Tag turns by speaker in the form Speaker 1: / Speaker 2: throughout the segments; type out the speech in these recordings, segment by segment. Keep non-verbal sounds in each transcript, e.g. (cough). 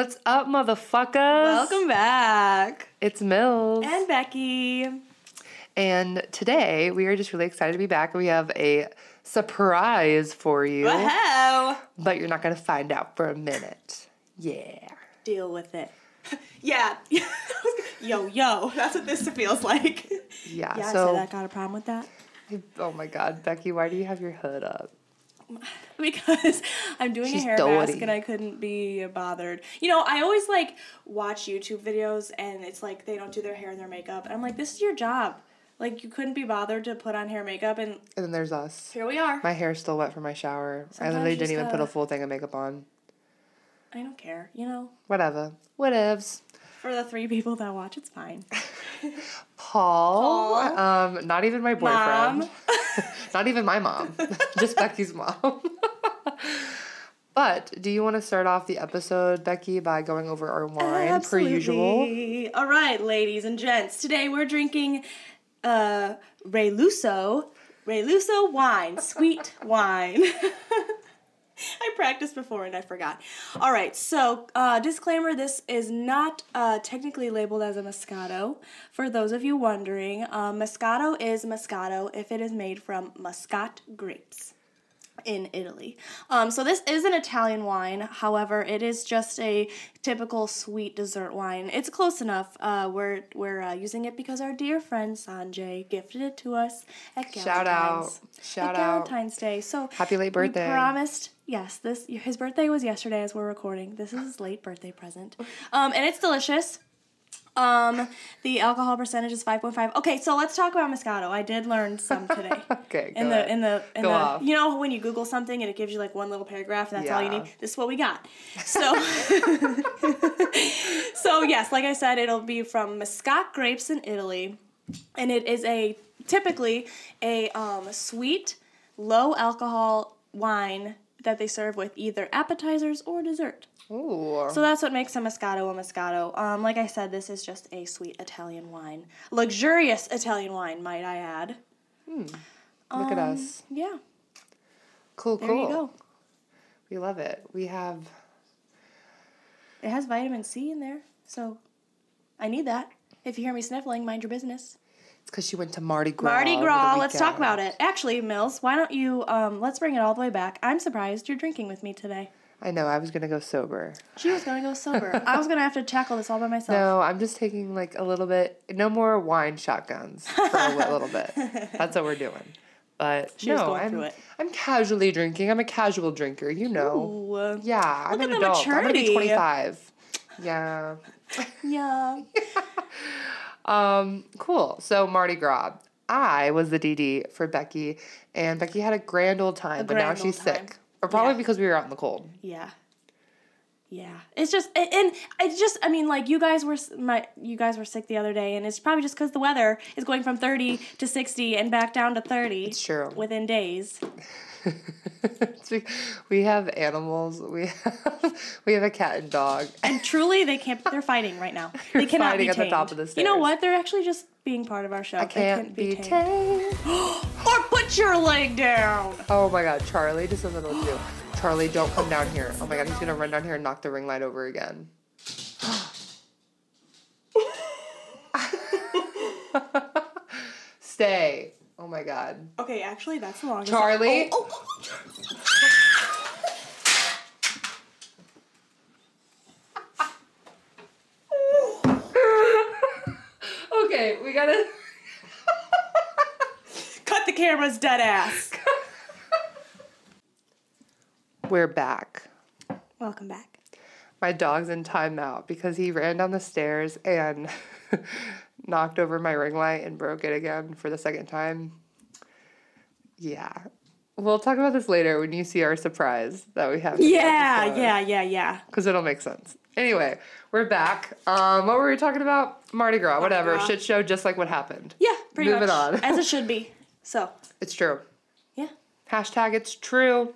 Speaker 1: What's up, motherfuckers?
Speaker 2: Welcome back.
Speaker 1: It's Mills.
Speaker 2: And Becky.
Speaker 1: And today we are just really excited to be back. We have a surprise for you,
Speaker 2: Wow.
Speaker 1: but you're not going to find out for a minute. Yeah.
Speaker 2: Deal with it. (laughs) yeah. (laughs) yo, yo. That's what this feels like.
Speaker 1: Yeah.
Speaker 2: Yeah,
Speaker 1: so,
Speaker 2: so that got a problem with that?
Speaker 1: oh my God, Becky, why do you have your hood up? (laughs)
Speaker 2: Because I'm doing
Speaker 1: She's
Speaker 2: a hair
Speaker 1: dirty.
Speaker 2: mask and I couldn't be bothered. You know, I always like watch YouTube videos and it's like they don't do their hair and their makeup. And I'm like, this is your job. Like, you couldn't be bothered to put on hair and makeup, and
Speaker 1: And then there's us.
Speaker 2: here we are.
Speaker 1: My hair's still wet from my shower. I literally didn't even put a full thing of makeup on.
Speaker 2: I don't care, you know?
Speaker 1: Whatever. Whatevs.
Speaker 2: For the three people that watch, it's fine. (laughs) (laughs)
Speaker 1: Paul.
Speaker 2: Paul.
Speaker 1: Um, not even my boyfriend. (laughs) Not even my mom. (laughs) Just Becky's mom. (laughs) but do you want to start off the episode, Becky, by going over our wine per usual?
Speaker 2: Absolutely. All right, ladies and gents. Today we're drinking uh, Ray Luso, Ray Luso wine, sweet wine. (laughs) I practiced before and I forgot. All right, so uh, disclaimer: this is not uh, technically labeled as a Moscato. For those of you wondering, uh, Moscato is Moscato if it is made from Muscat grapes in Italy. Um, so this is an Italian wine. However, it is just a typical sweet dessert wine. It's close enough. Uh, we're we're uh, using it because our dear friend Sanjay gifted it to us at
Speaker 1: Shout out. Shout
Speaker 2: at
Speaker 1: out.
Speaker 2: Valentine's Day. So
Speaker 1: Happy late birthday.
Speaker 2: We promised. Yes, this his birthday was yesterday as we're recording. This is his late birthday present, um, and it's delicious. Um, the alcohol percentage is five point five. Okay, so let's talk about Moscato. I did learn some today. (laughs)
Speaker 1: Okay,
Speaker 2: in the in the in
Speaker 1: Go
Speaker 2: the
Speaker 1: off.
Speaker 2: you know when you Google something and it gives you like one little paragraph and that's all you need. This is what we got. So (laughs) so yes, like I said, it'll be from Muscat grapes in Italy, and it is a typically a um, sweet, low alcohol wine that they serve with either appetizers or dessert.
Speaker 1: Ooh.
Speaker 2: So that's what makes a Moscato a Moscato. Um, like I said, this is just a sweet Italian wine, luxurious Italian wine, might I add.
Speaker 1: Look at us.
Speaker 2: Yeah,
Speaker 1: Cool,
Speaker 2: there
Speaker 1: cool.
Speaker 2: you go.
Speaker 1: We love it. We have
Speaker 2: It has vitamin C in there, so I need that. If you hear me sniffling, mind your business.
Speaker 1: it's because she went to Mardi Gras.
Speaker 2: Mardi Gras. Let's talk about it. Actually, Mills, why don't you? Um, let's bring it all the way back. I'm surprised you're drinking with me today.
Speaker 1: I know. I was gonna go sober.
Speaker 2: She was gonna go sober. I was gonna have to tackle this all by myself.
Speaker 1: No, I'm just taking like a little bit. No more wine shotguns for a little bit. (laughs) That's what we're doing. But
Speaker 2: She
Speaker 1: no,
Speaker 2: going
Speaker 1: I'm,
Speaker 2: through it.
Speaker 1: I'm casually drinking. I'm a casual drinker. You know.
Speaker 2: Ooh,
Speaker 1: Yeah, I'm an adult. I'm gonna be 25. Yeah.
Speaker 2: yeah. (laughs)
Speaker 1: Um. Cool. So Mardi Gras. I was the DD for Becky, and Becky had a grand old time, but now she's
Speaker 2: time.
Speaker 1: sick. Or probably
Speaker 2: Yeah.
Speaker 1: because we were out in the cold.
Speaker 2: Yeah. Yeah. It's just and- it's just I mean like you guys were my you guys were sick the other day and it's probably just cuz the weather is going from 30 to 60 and back down to 30
Speaker 1: It's true.
Speaker 2: within days. (laughs) (laughs)
Speaker 1: we- have animals. We have (laughs) we have a cat and dog.
Speaker 2: And (laughs) truly they can't they're fighting right now. They
Speaker 1: They're
Speaker 2: cannot
Speaker 1: fighting
Speaker 2: be
Speaker 1: at the top of the
Speaker 2: You know what? They're actually just being part of our show.
Speaker 1: I
Speaker 2: They
Speaker 1: can't be
Speaker 2: tamed.
Speaker 1: tamed. (gasps)
Speaker 2: Or put your leg down.
Speaker 1: Oh my god, Charlie just what to do. Charlie, don't come down here. Oh my god, he's gonna run down here and knock the ring light over again. (gasps) Stay. Oh my god.
Speaker 2: Okay, actually that's the longest.
Speaker 1: Charlie?
Speaker 2: Oh, oh, oh.
Speaker 1: oh (laughs) okay, we gotta. (laughs)
Speaker 2: Cut the cameras dead ass. (laughs)
Speaker 1: We're back.
Speaker 2: Welcome back.
Speaker 1: My dog's in timeout because he ran down the stairs and knocked over my ring light and broke it again for the second time. Yeah. We'll talk about this later when you see our surprise that we have.
Speaker 2: Yeah, yeah, yeah, yeah.
Speaker 1: Because it'll make sense. Anyway, we're back. Um, what were we talking about? Mardi Gras, whatever.
Speaker 2: Gras.
Speaker 1: Shit show, just like what happened.
Speaker 2: Yeah, pretty
Speaker 1: Moving
Speaker 2: much.
Speaker 1: on.
Speaker 2: As it (laughs) should be. So,
Speaker 1: It's true.
Speaker 2: yeah.
Speaker 1: Hashtag it's true.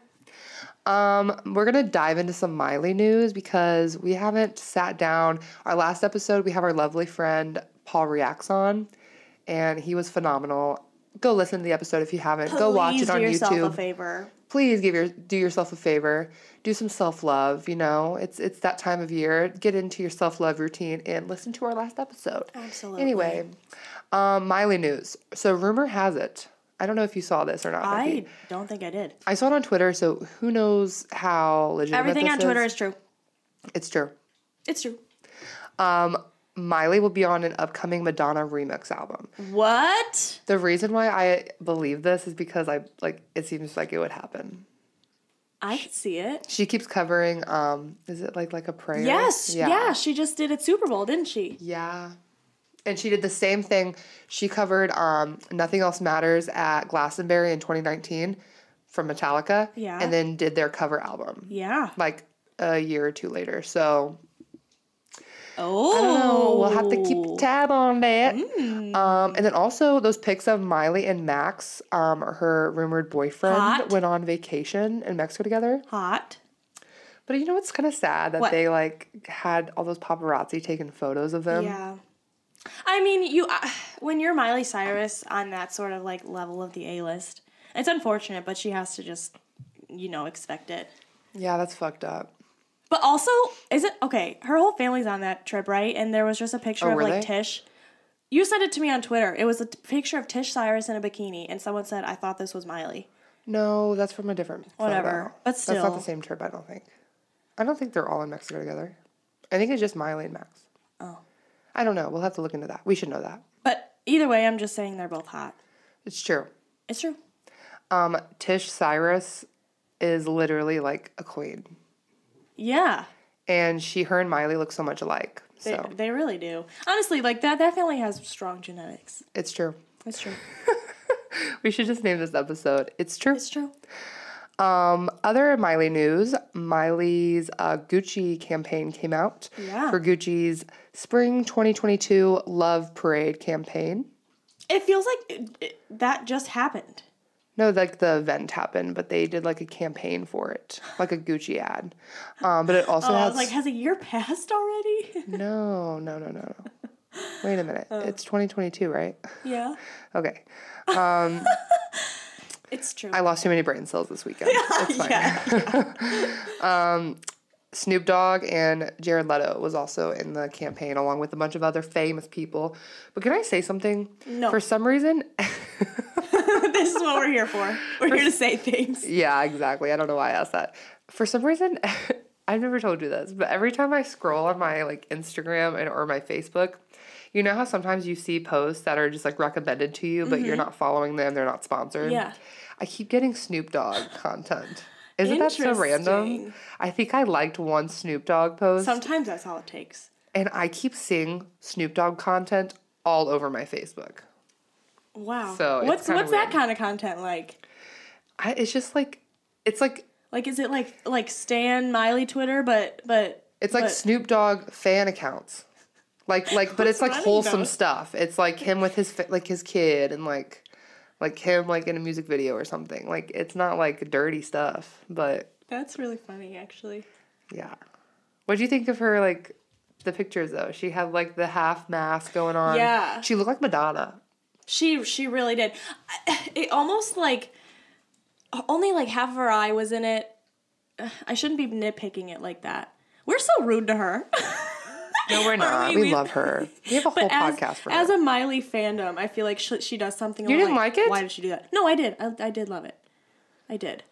Speaker 1: Um, we're gonna dive into some Miley news because we haven't sat down. Our last episode, we have our lovely friend Paul Reacts on, and he was phenomenal. Go listen to the episode if you haven't. Go watch it on
Speaker 2: do yourself
Speaker 1: YouTube.
Speaker 2: a favor.
Speaker 1: please give your do yourself a favor. Do some self-love, you know. It's it's that time of year. Get into your self-love routine and listen to our last episode.
Speaker 2: Absolutely.
Speaker 1: Anyway, um, Miley news. So rumor has it. I don't know if you saw this or not.
Speaker 2: I
Speaker 1: Becky.
Speaker 2: don't think I did.
Speaker 1: I saw it on Twitter, so who knows how legitimate
Speaker 2: Everything on Twitter
Speaker 1: is.
Speaker 2: is true.
Speaker 1: It's true.
Speaker 2: It's true.
Speaker 1: Miley will be on an upcoming Madonna remix album.
Speaker 2: What?
Speaker 1: The reason why I believe this is because I like it seems like it would happen.
Speaker 2: I could see it.
Speaker 1: She keeps covering um is it like like a prayer?
Speaker 2: Yes. Yeah. She just did it Super Bowl, didn't she?
Speaker 1: Yeah. And she did the same thing. She covered um Nothing Else Matters at Glastonbury in 2019 from Metallica.
Speaker 2: Yeah.
Speaker 1: And then did their cover album
Speaker 2: Yeah.
Speaker 1: like a year or two later. So
Speaker 2: Oh.
Speaker 1: I don't know. We'll have to keep tab on that.
Speaker 2: Mm.
Speaker 1: Um, and then also those pics of Miley and Max, um, her rumored boyfriend,
Speaker 2: Hot.
Speaker 1: went on vacation in Mexico together.
Speaker 2: Hot.
Speaker 1: But you know what's kind of sad that
Speaker 2: What?
Speaker 1: they like had all those paparazzi taking photos of them.
Speaker 2: Yeah. I mean, you uh, when you're Miley Cyrus on that sort of like level of the A list, it's unfortunate, but she has to just, you know, expect it.
Speaker 1: Yeah, that's fucked up.
Speaker 2: But also, is it okay? Her whole family's on that trip, right? And there was just a picture
Speaker 1: Oh,
Speaker 2: of
Speaker 1: were
Speaker 2: like
Speaker 1: they?
Speaker 2: Tish. You sent it to me on Twitter. It was a t- picture of Tish Cyrus in a bikini, and someone said, "I thought this was Miley."
Speaker 1: No, that's from a different.
Speaker 2: Whatever.
Speaker 1: photo.
Speaker 2: But
Speaker 1: that's not
Speaker 2: still.
Speaker 1: the same trip. I don't think. I don't think they're all in Mexico together. I think it's just Miley and Max.
Speaker 2: Oh.
Speaker 1: I don't know. We'll have to look into that. We should know that.
Speaker 2: But either way, I'm just saying they're both hot.
Speaker 1: It's true.
Speaker 2: It's true.
Speaker 1: Um, Tish Cyrus is literally like a queen.
Speaker 2: Yeah,
Speaker 1: and she her and Miley look so much alike.
Speaker 2: they,
Speaker 1: So
Speaker 2: they really do. Honestly, like that that family has strong genetics.
Speaker 1: it's true.
Speaker 2: It's true. (laughs)
Speaker 1: We should just name this episode. It's true.
Speaker 2: It's true.
Speaker 1: Um, other Miley news: Miley's uh, Gucci campaign came out
Speaker 2: Yeah.
Speaker 1: for Gucci's Spring 2022 Love Parade campaign.
Speaker 2: It feels like it, it- that just happened.
Speaker 1: No, like the event happened, but they did like a campaign for it, like a Gucci ad. Um, but it also
Speaker 2: Oh, I
Speaker 1: has
Speaker 2: was like, has a year passed already? (laughs)
Speaker 1: no, no, no, no, no. Wait a minute.
Speaker 2: Oh.
Speaker 1: It's 2022, right?
Speaker 2: yeah, (laughs)
Speaker 1: Okay. (laughs)
Speaker 2: it's true.
Speaker 1: I lost too many brain cells this weekend. It's fine.
Speaker 2: yeah.
Speaker 1: Snoop Dogg and Jared Leto was also in the campaign along with a bunch of other famous people. But can I say something?
Speaker 2: No.
Speaker 1: For some reason,
Speaker 2: is what we're here for. We're here to say things.
Speaker 1: yeah, exactly. I don't know why I asked that. For some reason, (laughs) I've never told you this, but every time I scroll on my like Instagram and or my Facebook, you know how sometimes you see posts that are just like recommended to you, but you're not following them, they're not sponsored.
Speaker 2: Mm-hmm. Yeah.
Speaker 1: I keep getting Snoop Dogg content. Isn't that so random? I think I liked one Snoop Dogg post.
Speaker 2: Sometimes that's all it takes.
Speaker 1: and I keep seeing Snoop Dogg content all over my Facebook.
Speaker 2: Wow.
Speaker 1: So
Speaker 2: what's what's that kind of content like?
Speaker 1: I, it's just like it's like
Speaker 2: Like, is it like like Stan Miley Twitter, but but
Speaker 1: it's like
Speaker 2: but-
Speaker 1: Snoop Dogg fan accounts. Like like but it's like wholesome
Speaker 2: though.
Speaker 1: stuff. It's like him with his like his kid and like like him like in a music video or something. Like it's not like dirty stuff, but
Speaker 2: That's really funny, actually.
Speaker 1: yeah. What do you think of her like the pictures though? She had like the half mask going on.
Speaker 2: Yeah.
Speaker 1: She looked like Madonna.
Speaker 2: She she really did. (sighs) It almost like only like half of her eye was in it. (sighs) I shouldn't be nitpicking it like that. We're so rude to her. (laughs)
Speaker 1: No, we're (laughs) not.
Speaker 2: we?
Speaker 1: we,
Speaker 2: We-
Speaker 1: love her. We have a (laughs) whole
Speaker 2: as,
Speaker 1: podcast for
Speaker 2: as a Miley fandom, I feel like she, she does something.
Speaker 1: You
Speaker 2: I'm
Speaker 1: didn't like it?
Speaker 2: Why did she do that? No, I did. I, I did love it. I did.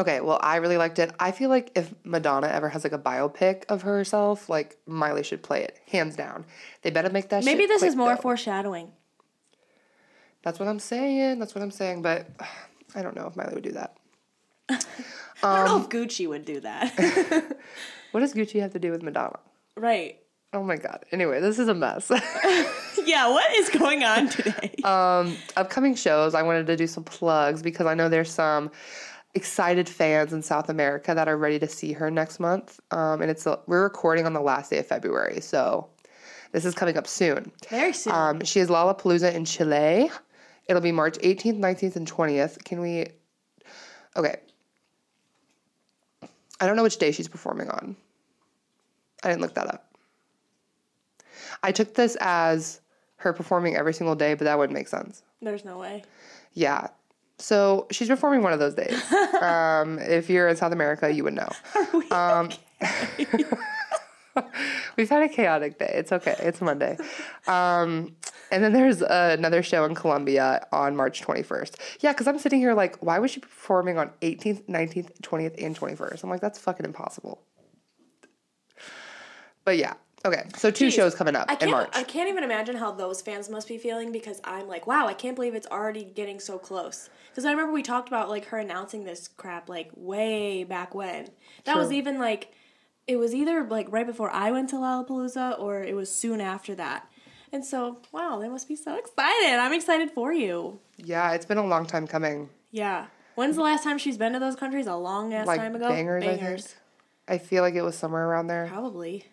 Speaker 1: Okay, well, I really liked it. I feel like if Madonna ever has like a biopic of herself, like Miley should play it, hands down. They better make that.
Speaker 2: Show.
Speaker 1: Maybe
Speaker 2: this
Speaker 1: quick,
Speaker 2: is more
Speaker 1: though.
Speaker 2: foreshadowing.
Speaker 1: That's what I'm saying. That's what I'm saying. But (sighs) I don't know if Miley would do that. (laughs)
Speaker 2: I don't know
Speaker 1: Um,
Speaker 2: if Gucci would do that. (laughs)
Speaker 1: What does Gucci have to do with Madonna?
Speaker 2: right.
Speaker 1: Oh my god. Anyway, this is a mess. (laughs)
Speaker 2: Yeah, what is going on today?
Speaker 1: um, upcoming shows. I wanted to do some plugs because I know there's some excited fans in South America that are ready to see her next month. Um, and it's we're recording on the last day of February, so this is coming up soon.
Speaker 2: Very soon.
Speaker 1: Um, she has Lollapalooza in Chile. It'll be March 18th, 19th, and 20th. Can we? Okay. I don't know which day she's performing on. I didn't look that up. I took this as her performing every single day, but that wouldn't make sense.
Speaker 2: There's no way.
Speaker 1: Yeah. So she's performing one of those days. (laughs) um, if you're in South America, you would know. Um, (laughs) We've had a chaotic day. It's okay. It's Monday. Um, and then there's uh, another show in Colombia on March 21st. Yeah, because I'm sitting here like, why was she performing on 18th, 19th, 20th, and 21st? I'm like, that's fucking impossible. But yeah. Okay. So two
Speaker 2: Jeez,
Speaker 1: shows coming up
Speaker 2: I
Speaker 1: in. March.
Speaker 2: I can't even imagine how those fans must be feeling because I'm like, wow, I can't believe it's already getting so close. Because I remember we talked about like her announcing this crap like way back when. That was even like, it was either like right before I went to Lollapalooza or it was soon after that. And so, wow, they must be so excited. I'm excited for you.
Speaker 1: yeah, it's been a long time coming.
Speaker 2: Yeah. When's the last time she's been to those countries? A long ass
Speaker 1: Like
Speaker 2: time ago.
Speaker 1: Bangerz, I think. I feel like it was somewhere around there.
Speaker 2: Probably.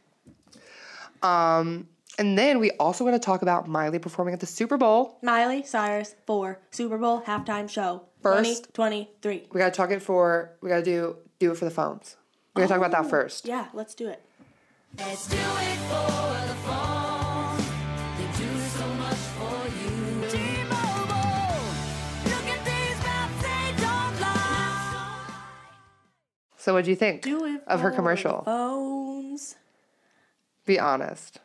Speaker 1: Um, and then we also want to talk about Miley performing at the Super Bowl.
Speaker 2: Miley Cyrus for Super Bowl halftime show.
Speaker 1: First-
Speaker 2: 2023.
Speaker 1: We gotta talk it for. We gotta do do it for the phones. We gotta talk about that first.
Speaker 2: Yeah, let's do it.
Speaker 3: Let's do it for the phone. They do so much for you. T-Mobile. Look at these maps, they don't lie.
Speaker 1: So what'd you think
Speaker 2: Do it
Speaker 1: of her
Speaker 2: for
Speaker 1: commercial?
Speaker 2: the Phones.
Speaker 1: Be honest.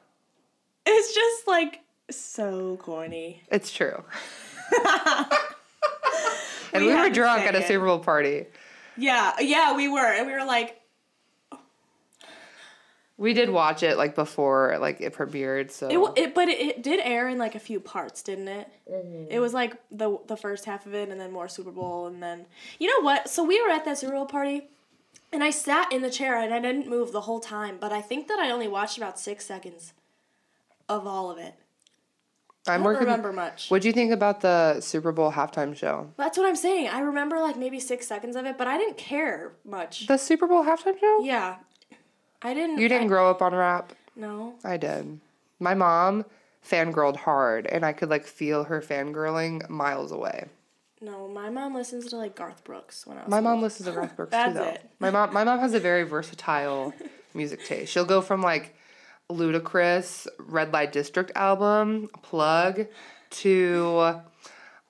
Speaker 2: It's just like so corny.
Speaker 1: It's true. (laughs) and
Speaker 2: We
Speaker 1: we, were drunk at a. Super Bowl party.
Speaker 2: Yeah, yeah, we were, and we were like,
Speaker 1: We did watch it like before like it premiered. So
Speaker 2: it, it but it, it did air in like a few parts, didn't it?
Speaker 1: Mm-hmm.
Speaker 2: It was like the the first half of it, and then more Super Bowl, and then you know what? So we were at that Super Bowl party, and I sat in the chair and I didn't move the whole time, but I think that I only watched about six seconds of all of it. I
Speaker 1: I'm
Speaker 2: don't
Speaker 1: working.
Speaker 2: remember much.
Speaker 1: What do you think about the Super Bowl halftime show?
Speaker 2: That's what I'm saying. I remember like maybe six seconds of it, but I didn't care much.
Speaker 1: The Super Bowl halftime show?
Speaker 2: Yeah, I didn't.
Speaker 1: You didn't
Speaker 2: I,
Speaker 1: grow up on rap.
Speaker 2: No.
Speaker 1: I did. My mom fangirled hard, and I could like feel her fangirling miles away.
Speaker 2: No, my mom listens to like Garth Brooks when I was.
Speaker 1: My mom listens to Garth (laughs) Brooks too, though.
Speaker 2: it.
Speaker 1: My mom, my mom has a (laughs) very versatile music taste. She'll go from like Ludacris Red Light District album, Plug, to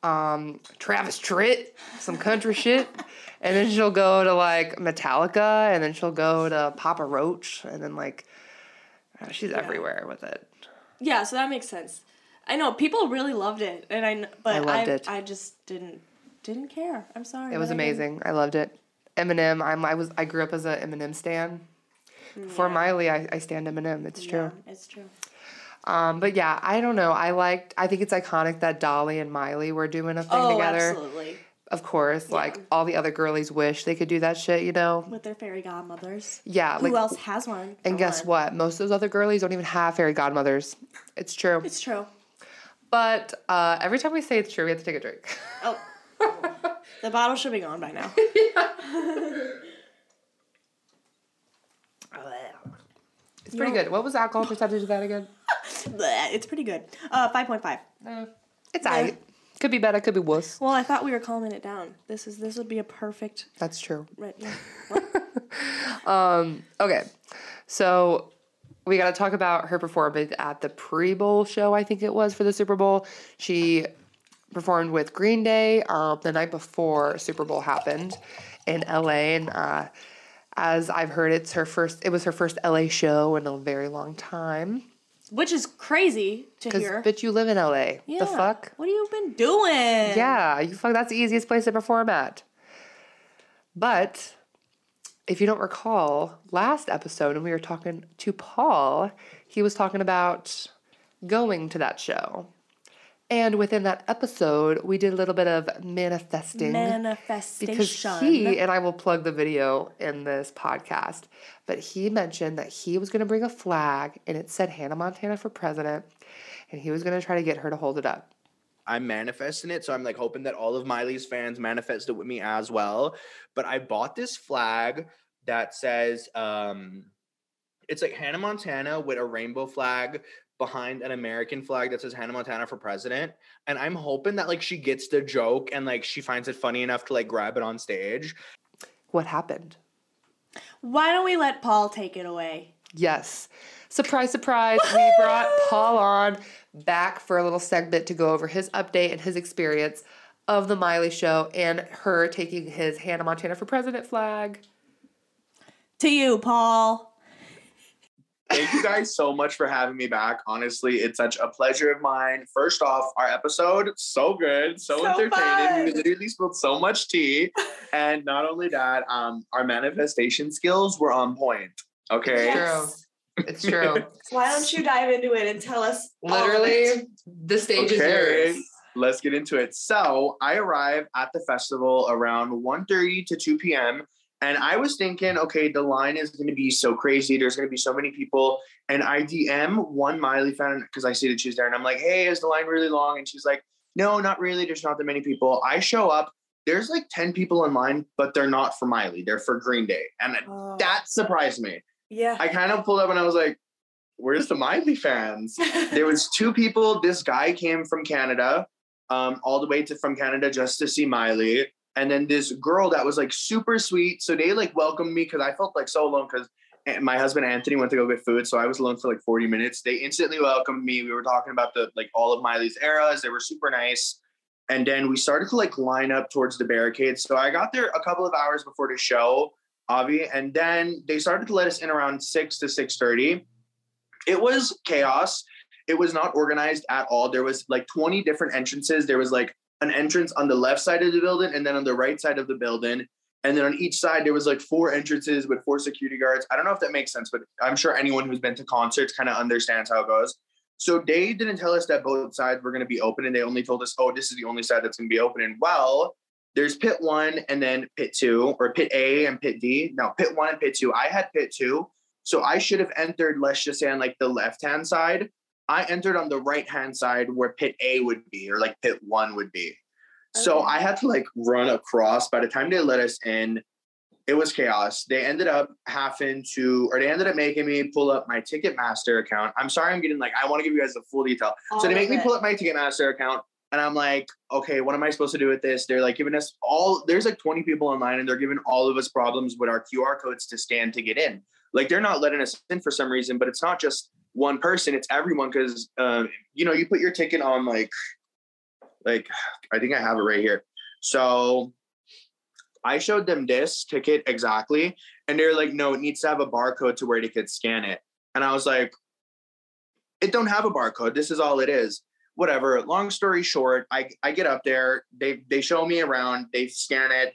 Speaker 1: um, Travis Tritt, some country shit, and then she'll go to like Metallica, and then she'll go to Papa Roach, and then like uh, she's everywhere with it.
Speaker 2: Yeah, so that makes sense. I know people really loved it, and I. But
Speaker 1: I
Speaker 2: I,
Speaker 1: it.
Speaker 2: I just didn't didn't care. I'm sorry.
Speaker 1: It was
Speaker 2: but I
Speaker 1: amazing. I loved it. Eminem. I'm. I was. I grew up as a Eminem stan. For
Speaker 2: Yeah.
Speaker 1: Miley, I, I stand Eminem. It's true.
Speaker 2: Yeah, it's true.
Speaker 1: Um, but yeah, I don't know. I liked. I think it's iconic that Dolly and Miley were doing a thing
Speaker 2: Oh,
Speaker 1: together.
Speaker 2: absolutely.
Speaker 1: Of course, like all the other girlies wish they could do that shit. You know.
Speaker 2: With their fairy godmothers.
Speaker 1: Yeah.
Speaker 2: Who
Speaker 1: like,
Speaker 2: else has one?
Speaker 1: And guess
Speaker 2: one?
Speaker 1: what? Most of those other girlies don't even have fairy godmothers. It's true.
Speaker 2: It's true.
Speaker 1: But uh, every time we say it's true, we have to take a drink.
Speaker 2: Oh. (laughs) the bottle should be gone by now. (laughs)
Speaker 1: It's pretty good. What was the alcohol percentage of that again? (laughs)
Speaker 2: It's pretty good. Uh, five point five.
Speaker 1: It's alright. Could be better. Could be worse.
Speaker 2: Well, I thought we were calming it down. This is this would be a perfect.
Speaker 1: That's true.
Speaker 2: Right, yeah.
Speaker 1: Okay, so we got to talk about her performance at the pre bowl show, I think it was for the Super Bowl. She performed with Green Day um, the night before Super Bowl happened in LA. And uh, as I've heard, it's her first, it was her first LA show in a very long time.
Speaker 2: Which is crazy to hear.
Speaker 1: bitch, you live in LA.
Speaker 2: Yeah.
Speaker 1: The fuck?
Speaker 2: What have you been doing?
Speaker 1: Yeah, you fuck. That's the easiest place to perform at. But if you don't recall, last episode when we were talking to Paul, he was talking about going to that show. And within that episode, we did a little bit of manifesting.
Speaker 2: Manifestation.
Speaker 1: Because he, and I will plug the video in this podcast, but he mentioned that he was going to bring a flag and it said Hannah Montana for president, and he was going to try to get her to hold it up.
Speaker 4: I'm manifesting it. So I'm like hoping that all of Miley's fans manifest it with me as well. But I bought this flag that says, um, it's like Hannah Montana with a rainbow flag behind an American flag that says Hannah Montana for president. And I'm hoping that like she gets the joke and like she finds it funny enough to like grab it on stage.
Speaker 1: What happened?
Speaker 2: Why don't we let Paul take it away?
Speaker 1: Yes. Surprise, surprise. We brought Paul on back for a little segment to go over his update and his experience of the Miley show and her taking his Hannah Montana for President flag.
Speaker 2: To you, Paul.
Speaker 4: Thank you guys so much for having me back. Honestly, it's such a pleasure of mine. First off, our episode so good, so,
Speaker 2: So
Speaker 4: entertaining.
Speaker 2: fun.
Speaker 4: We literally spilled so much tea, (laughs) and not only that, um, our manifestation skills were on point. Okay.
Speaker 1: Yes. It's true. (laughs)
Speaker 2: Why don't you dive into it and tell us? all of it?
Speaker 1: Literally, the stage is
Speaker 4: Okay.
Speaker 1: yours.
Speaker 4: Let's get into it. So I arrive at the festival around 1.30 to 2 p.m. And I was thinking, okay, the line is going to be so crazy. There's going to be so many people. And I DM one Miley fan because I see that she's there. And I'm like, hey, is the line really long? And she's like, no, not really. There's not that many people. I show up. There's like 10 people in line, but they're not for Miley. They're for Green Day. And
Speaker 2: Oh,
Speaker 4: that surprised me.
Speaker 2: Yeah.
Speaker 4: I kind of pulled up and I was like, where's the Miley fans? there was two people. This guy came from Canada, um, all the way to from Canada just to see Miley. And then this girl that was like super sweet. So they like welcomed me because I felt like so alone because my husband Anthony went to go get food. So I was alone for like 40 minutes. They instantly welcomed me. We were talking about the like all of Miley's eras. They were super nice. And then we started to like line up towards the barricades. So I got there a couple of hours before the show, Avi, and then they started to let us in around six to six thirty. It was chaos. It was not organized at all. There was like 20 different entrances. There was like an entrance on the left side of the building and then on the right side of the building. And then on each side, there was like four entrances with four security guards. I don't know if that makes sense, but I'm sure anyone who's been to concerts kind of understands how it goes. So they didn't tell us that both sides were going to be open, and they only told us, "Oh, this is the only side that's going to be open." And well, there's pit one and then pit two, or pit A and pit D. No, pit one and pit two. I had pit two, so I should have entered. Let's just say on like the left hand side. I entered on the right hand side where pit A would be, or like pit one would be. So
Speaker 2: Okay.
Speaker 4: I had to like run across. By the time they let us in, it was chaos. They ended up having to, or they ended up making me pull up my Ticketmaster account. I'm sorry, I'm getting like, I want to give you guys the full detail.
Speaker 2: All
Speaker 4: so they oh, make
Speaker 2: of
Speaker 4: me pull up my Ticketmaster account, and I'm like, okay, what am I supposed to do with this? They're like giving us all. There's like 20 people online, and they're giving all of us problems with our QR codes to scan to get in. Like they're not letting us in for some reason, but it's not just one person; it's everyone. Because um, you know, you put your ticket on like, like I think I have it right here. So I showed them this ticket exactly, and they're like, no, it needs to have a barcode to where they could scan it. And I was like, it don't have a barcode. This is all it is. Whatever. Long story short, I, I get up there, they they show me around, they scan it.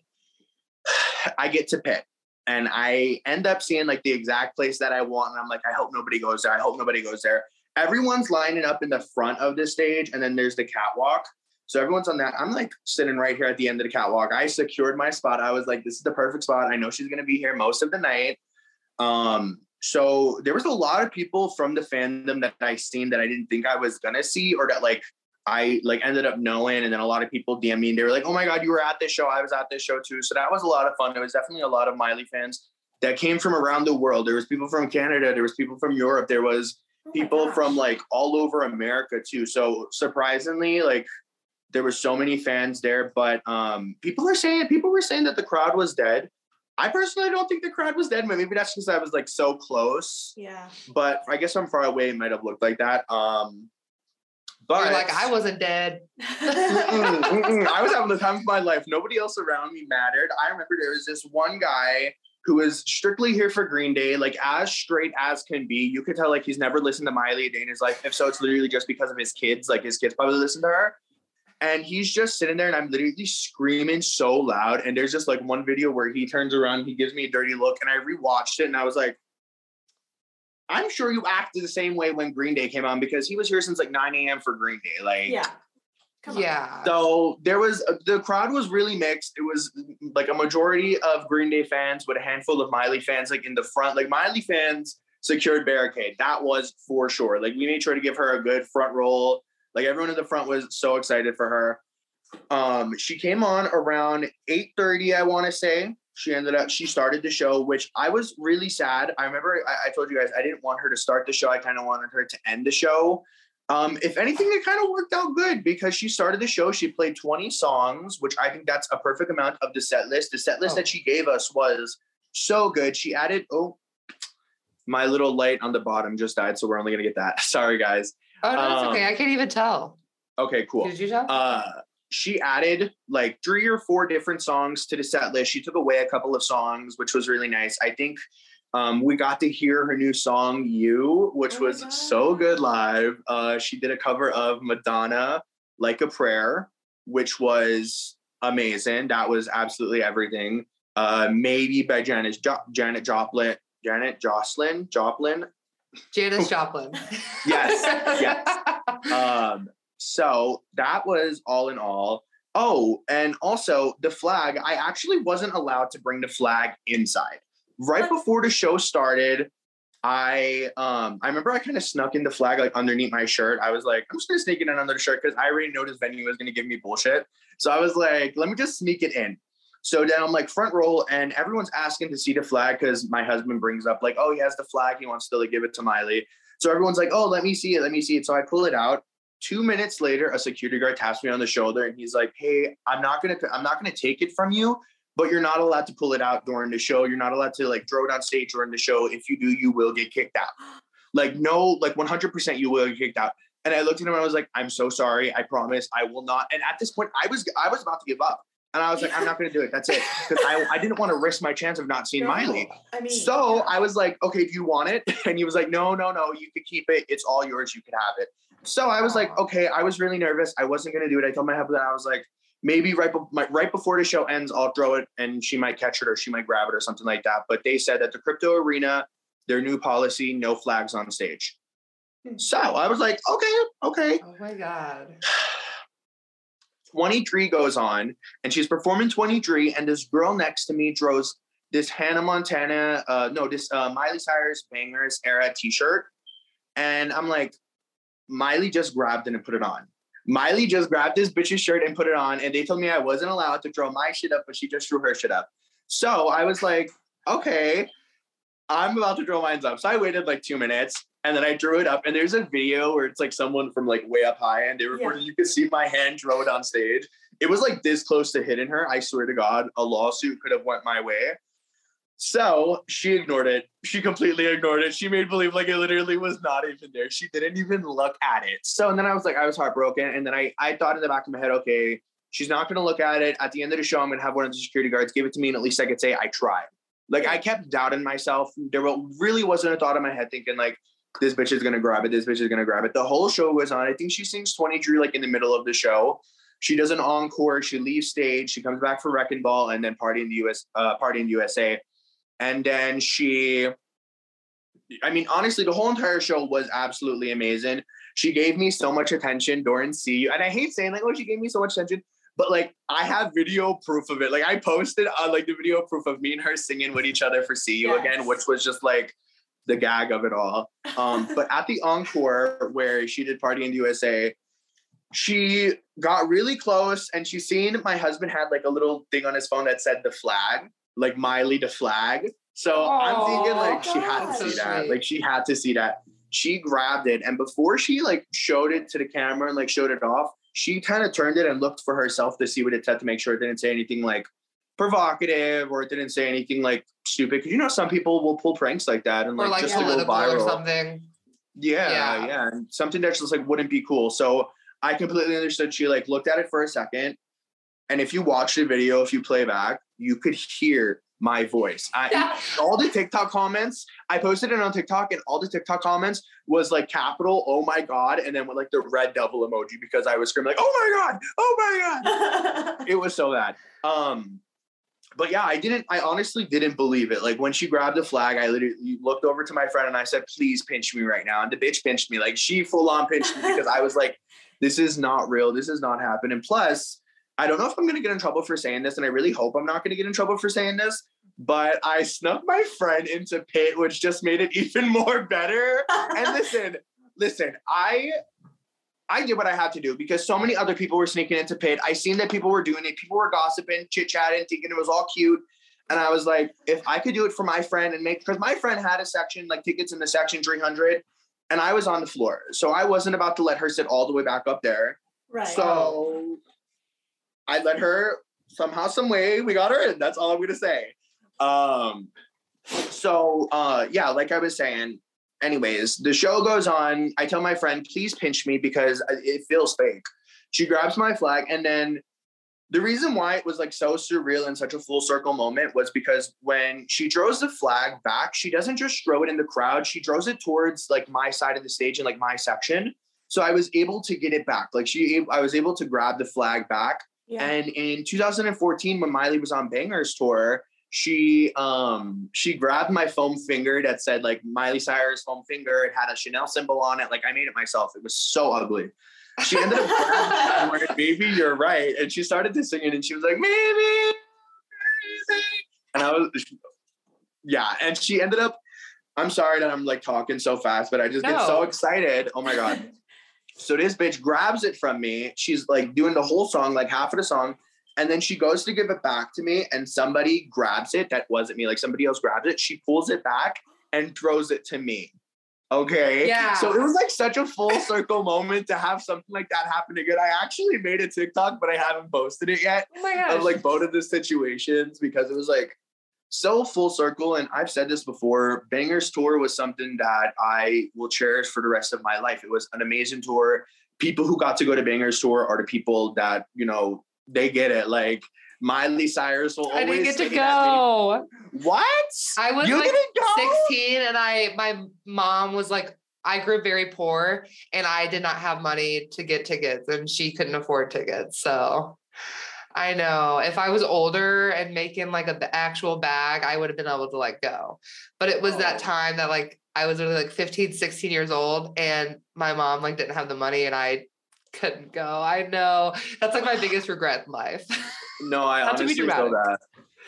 Speaker 4: (sighs) I get to pit. And I end up seeing like the exact place that I want. And I'm like, I hope nobody goes there. I hope nobody goes there. Everyone's lining up in the front of the stage, and then there's the catwalk. So everyone's on that. I'm like sitting right here at the end of the catwalk. I secured my spot. I was like, this is the perfect spot. I know she's gonna be here most of the night. Um, so there was a lot of people from the fandom that I seen that I didn't think I was gonna see, or that like I like ended up knowing, and then a lot of people DM me and they were like, "Oh my god, you were at this show! I was at this show too." So that was a lot of fun. There was definitely a lot of Miley fans that came from around the world. There was people from Canada. There was people from Europe. There was
Speaker 2: Oh
Speaker 4: people from like all over America too. So surprisingly, like there were so many fans there. But um, people are saying people were saying that the crowd was dead. I personally don't think the crowd was dead. But maybe that's because I was like so close.
Speaker 2: Yeah.
Speaker 4: But I guess I'm far away, it might have looked like that. Um, but
Speaker 1: You're like, I wasn't dead. (laughs)
Speaker 4: Mm-mm, mm-mm. I was having the time of my life. Nobody else around me mattered. I remember there was this one guy who was strictly here for Green Day, like as straight as can be. You could tell like he's never listened to Miley a day in his life. If so, it's literally just because of his kids. Like his kids probably listen to her. And he's just sitting there and I'm literally screaming so loud. And there's just like one video where he turns around, he gives me a dirty look, and I rewatched it and I was like, I'm sure you acted the same way when Green Day came on because he was here since like 9 a.m. for Green Day. Like,
Speaker 2: yeah.
Speaker 1: Yeah.
Speaker 4: so there was uh, the crowd was really mixed. It was mm, like a majority of Green Day fans with a handful of Miley fans like in the front. Like Miley fans secured barricade. That was for sure. Like we made sure to give her a good front roll. Like everyone in the front was so excited for her. Um, she came on around 8:30, I want to say. She ended up she started the show, which I was really sad. I remember I, I told you guys I didn't want her to start the show. I kind of wanted her to end the show. Um, if anything, it kind of worked out good because she started the show. She played 20 songs, which I think that's a perfect amount of the set list. The set list
Speaker 1: Oh.
Speaker 4: that she gave us was so good. She added, oh, my little light on the bottom just died, so we're only gonna get that. (laughs) Sorry, guys.
Speaker 1: Oh no, it's
Speaker 4: um,
Speaker 1: okay. I can't even tell.
Speaker 4: Okay, cool.
Speaker 1: Did you tell?
Speaker 4: Uh, she added like three or four different songs to the set list. She took away a couple of songs, which was really nice. I think um, we got to hear her new song "You," which
Speaker 2: Oh
Speaker 4: was so good live. Uh, she did a cover of Madonna "Like a Prayer," which was amazing. That was absolutely everything. Uh, maybe by Janet jo- Janet Joplin. Janet Jocelyn Joplin.
Speaker 1: Janis Joplin.
Speaker 4: Yes, yes. (laughs) Um, so that was all in all. Oh, and also the flag, I actually wasn't allowed to bring the flag inside. Right before the show started, I um I remember I kind of snuck in the flag like underneath my shirt. I was like, I'm just gonna sneak it in under the shirt because I already noticed venue was gonna give me bullshit. So I was like, let me just sneak it in. So then I'm like front row, and everyone's asking to see the flag because my husband brings up like, oh, he has the flag. He wants still to give it to Miley. So everyone's like, oh, let me see it. Let me see it. So I pull it out. Two minutes later, a security guard taps me on the shoulder and he's like, hey, I'm not gonna I'm not gonna take it from you, but you're not allowed to pull it out during the show. You're not allowed to like throw it on stage during the show. If you do, you will get kicked out. Like, no, like 100% you will get kicked out. And I looked at him and I was like, I'm so sorry. I promise I will not. And at this point, I was I was about to give up. And I was like, I'm not gonna do it. That's it. Because I, I didn't want to risk my chance of not seeing Miley.
Speaker 2: I mean,
Speaker 4: So I was like, okay, do you want it? (laughs) And he was like, no, no, no, you could keep it. It's all yours. You could have it. So I was like, okay, I was really nervous. I wasn't gonna do it. I told my husband, I was like, maybe right, be- my, right before the show ends, I'll throw it and she might catch it or she might grab it or something like that. But they said that the crypto arena, their new policy, no flags on stage.
Speaker 2: Hmm.
Speaker 4: So I was like, okay, okay.
Speaker 1: Oh my god. (sighs) (sighs) (sighs)
Speaker 4: 23 goes on and she's performing 23 and this girl next to me draws this hannah montana uh no this uh miley cyrus Bangerz era t-shirt. And i'm like miley just grabbed it and put it on. Miley just grabbed this bitch's shirt and put it on and they told me i wasn't allowed to draw my shit up but she just drew her shit up. So i was like okay i'm about to draw mine up. So i waited like two minutes and then I drew it up, and there's a video where it's like someone from like way up high, and they recorded. You could see my hand throw it on stage. It was like this close to hitting her. I swear to God, a lawsuit could have went my way. So she ignored it. She completely ignored it. She made believe like it literally was not even there. She didn't even look at it. So and then I was like, I was heartbroken. And then I I thought in the back of my head, okay, she's not gonna look at it. At the end of the show, I'm gonna have one of the security guards give it to me, and at least I could say I tried. Like I kept doubting myself. There really wasn't a thought in my head thinking like this bitch is gonna grab it. This bitch is gonna grab it. The whole show goes on. I think she sings 23 like in the middle of the show. She does an encore. She leaves stage. She comes back for Wrecking Ball and then Party in the US, uh, Party in the USA, and then she. I mean, honestly, the whole entire show was absolutely amazing. She gave me so much attention during See You, and I hate saying like, "Oh, she gave me so much attention," but like, I have video proof of it. Like, I posted on like the video proof of me and her singing with each other for See You again, which was just like the gag of it all. Um, (laughs) but at the encore where she did Party in the USA, she got really close and she seen my husband had like a little thing on his phone that said the flag, like Miley the flag. So I'm thinking like she had to see
Speaker 1: so
Speaker 4: that.
Speaker 1: sweet.
Speaker 4: Like she had to see that. She grabbed it and before she like showed it to the camera and like showed it off, she kind of turned it and looked for herself to see what it said to make sure it didn't say anything like provocative or it didn't say anything like stupid. Cause you know some people will pull pranks like that and like,
Speaker 1: like
Speaker 4: just to go
Speaker 1: political or something.
Speaker 4: Yeah,
Speaker 1: Yeah.
Speaker 4: yeah, and something that just like wouldn't be cool. So I completely understood. She like looked at it for a second, and if you watch the video, if you play back, you could hear my voice. I (laughs) all the TikTok comments, I posted it on TikTok, and all the TikTok comments was like capital, oh my god, and then with like the red devil emoji because I was screaming like, oh my god, oh my god. (laughs) It was so bad. Um, but yeah, I didn't. I honestly didn't believe it. Like when she grabbed the flag, I literally looked over to my friend and I said, "Please pinch me right now." And the bitch pinched me. Like she full on pinched me because I was like, (laughs) "This is not real. This is not happening." Plus, I don't know if I'm gonna get in trouble for saying this, and I really hope I'm not gonna get in trouble for saying this. But I snuck my friend into pit, which just made it (laughs) even more better. And listen, listen, I I did what I had to do because so many other people were sneaking into pit. I seen that people were doing it. People were gossiping, chit chatting, thinking it was all cute. And I was like, if I could do it for my friend and make, because my friend had a section, like tickets in the section 300, and I was on the floor. So I wasn't about to let her sit all the way back up there.
Speaker 2: right.
Speaker 4: So I let her somehow, some way, we got her in. That's all I'm gonna say. Um, so uh, yeah, like I was saying. Anyways, the show goes on. I tell my friend, please pinch me because it feels fake. She grabs my flag, and then the reason why it was like so surreal and such a full circle moment was because when she throws the flag back, she doesn't just throw it in the crowd, she throws it towards like my side of the stage and like my section. So I was able to get it back. Like she, I was able to grab the flag back.
Speaker 2: Yeah.
Speaker 4: And in 2014, when Miley was on Bangerz tour, she um she grabbed my foam finger that said like Miley Cyrus foam finger. It had a Chanel symbol on it. Like I made it myself. It was so ugly. She ended up grabbing it, maybe you're right. And she started to sing it and she was like, maybe. And I was yeah, and she ended up I'm sorry that I'm like talking so fast, but I just get so excited. Oh my god. (laughs) So this bitch grabs it from me. She's like doing the whole song, like half of the song. And then she goes to give it back to me, and somebody grabs it. That wasn't me. Like somebody else grabs it. She pulls it back and throws it to me. Okay.
Speaker 1: Yeah.
Speaker 4: So it was like such a full (laughs) circle moment to have something like that happen again. I actually made a TikTok, but I haven't posted it yet
Speaker 1: Oh my gosh.
Speaker 4: of like both of the situations because it was like so full circle. And I've said this before Bangerz Tour was something that I will cherish for the rest of my life. It was an amazing tour. People who got to go to Bangerz Tour are the people that, you know, they get it. Like Miley Cyrus will
Speaker 1: I
Speaker 4: always
Speaker 1: didn't get to
Speaker 4: sing at me.
Speaker 1: go.
Speaker 4: What?
Speaker 1: I was
Speaker 4: you
Speaker 1: like
Speaker 4: go?
Speaker 1: 16 and I my mom was like I grew very poor and I did not have money to get tickets and she couldn't afford tickets. So I know if I was older and making like a b- actual bag, I would have been able to like go. But it was
Speaker 2: Oh.
Speaker 1: that time that like I was really like 15, 16 years old and my mom like didn't have the money and I couldn't go. I know. That's like my biggest regret in life. (laughs)
Speaker 4: No, I
Speaker 1: Not to be
Speaker 4: honestly feel that.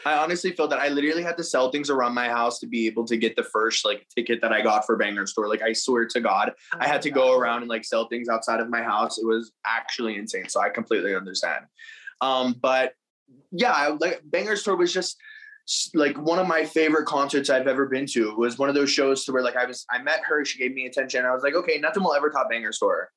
Speaker 4: I honestly feel that I literally had to sell things around my house to be able to get the first like ticket that I got for Bangerz Tour. Like I swear to God, I had to go around and like sell things outside of my house. It was actually insane. So I completely understand. Um, but yeah, I, like Bangerz Tour was just like one of my favorite concerts I've ever been to. It was one of those shows to where like I was I met her, she gave me attention. I was like, okay, nothing will ever top Bangerz Tour.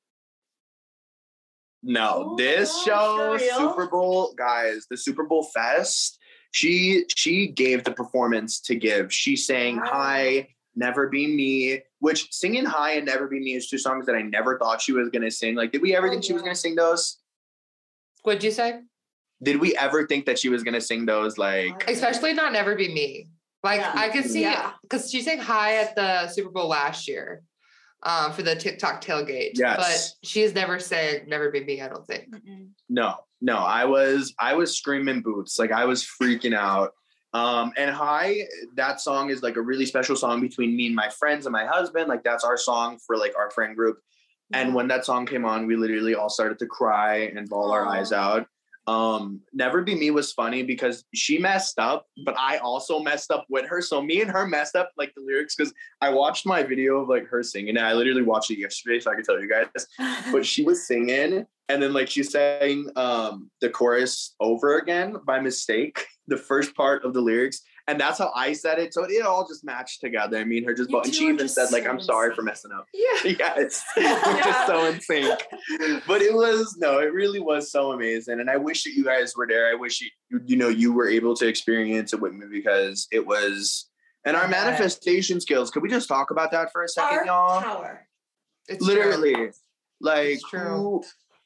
Speaker 4: No,
Speaker 2: Oh,
Speaker 4: this show. Super Bowl, guys, the Super Bowl Fest. She she gave the performance to give. She sang
Speaker 2: Wow.
Speaker 4: "High, Never Be Me," which singing "High" and "Never Be Me" is two songs that I never thought she was gonna sing. Like, did we ever
Speaker 2: Oh,
Speaker 4: think she was gonna sing those?
Speaker 1: What'd you say?
Speaker 4: Did we ever think that she was gonna sing those? Like,
Speaker 1: especially not never be me. Like
Speaker 2: Yeah.
Speaker 1: I could see
Speaker 2: Yeah.
Speaker 1: because she sang High at the Super Bowl last year, um, for the TikTok tailgate.
Speaker 4: Yes.
Speaker 1: But she has never said never be me. I don't think.
Speaker 2: Mm-mm.
Speaker 4: no, no, I was I was screaming boots. Like I was freaking out. Um, and "High," that song is like a really special song between me and my friends and my husband. Like that's our song for like our friend group. And when that song came on, we literally all started to cry and bawl our eyes out. Um, Never Be Me was funny because she messed up, but I also messed up with her. So me and her messed up like the lyrics because I watched my video of like her singing. And I literally watched it yesterday, so I can tell you guys. (laughs) But she was singing, and then like she sang um the chorus over again by mistake, the first part of the lyrics. And that's how I said it. So it all just matched together. I mean, her just,
Speaker 2: You
Speaker 4: and she even said, like, I'm sorry for messing up. (laughs)
Speaker 1: Yeah.
Speaker 4: Yes, (laughs) we're just so in sync. But it was no, it really was so amazing, and I wish that you guys were there. I wish you you know you were able to experience it with me because it was. And our
Speaker 1: I
Speaker 4: manifestation skills. Could we just talk about that for a second,
Speaker 2: Our
Speaker 4: y'all?
Speaker 2: power.
Speaker 1: It's true.
Speaker 4: Literally, like
Speaker 1: It's true.
Speaker 4: who-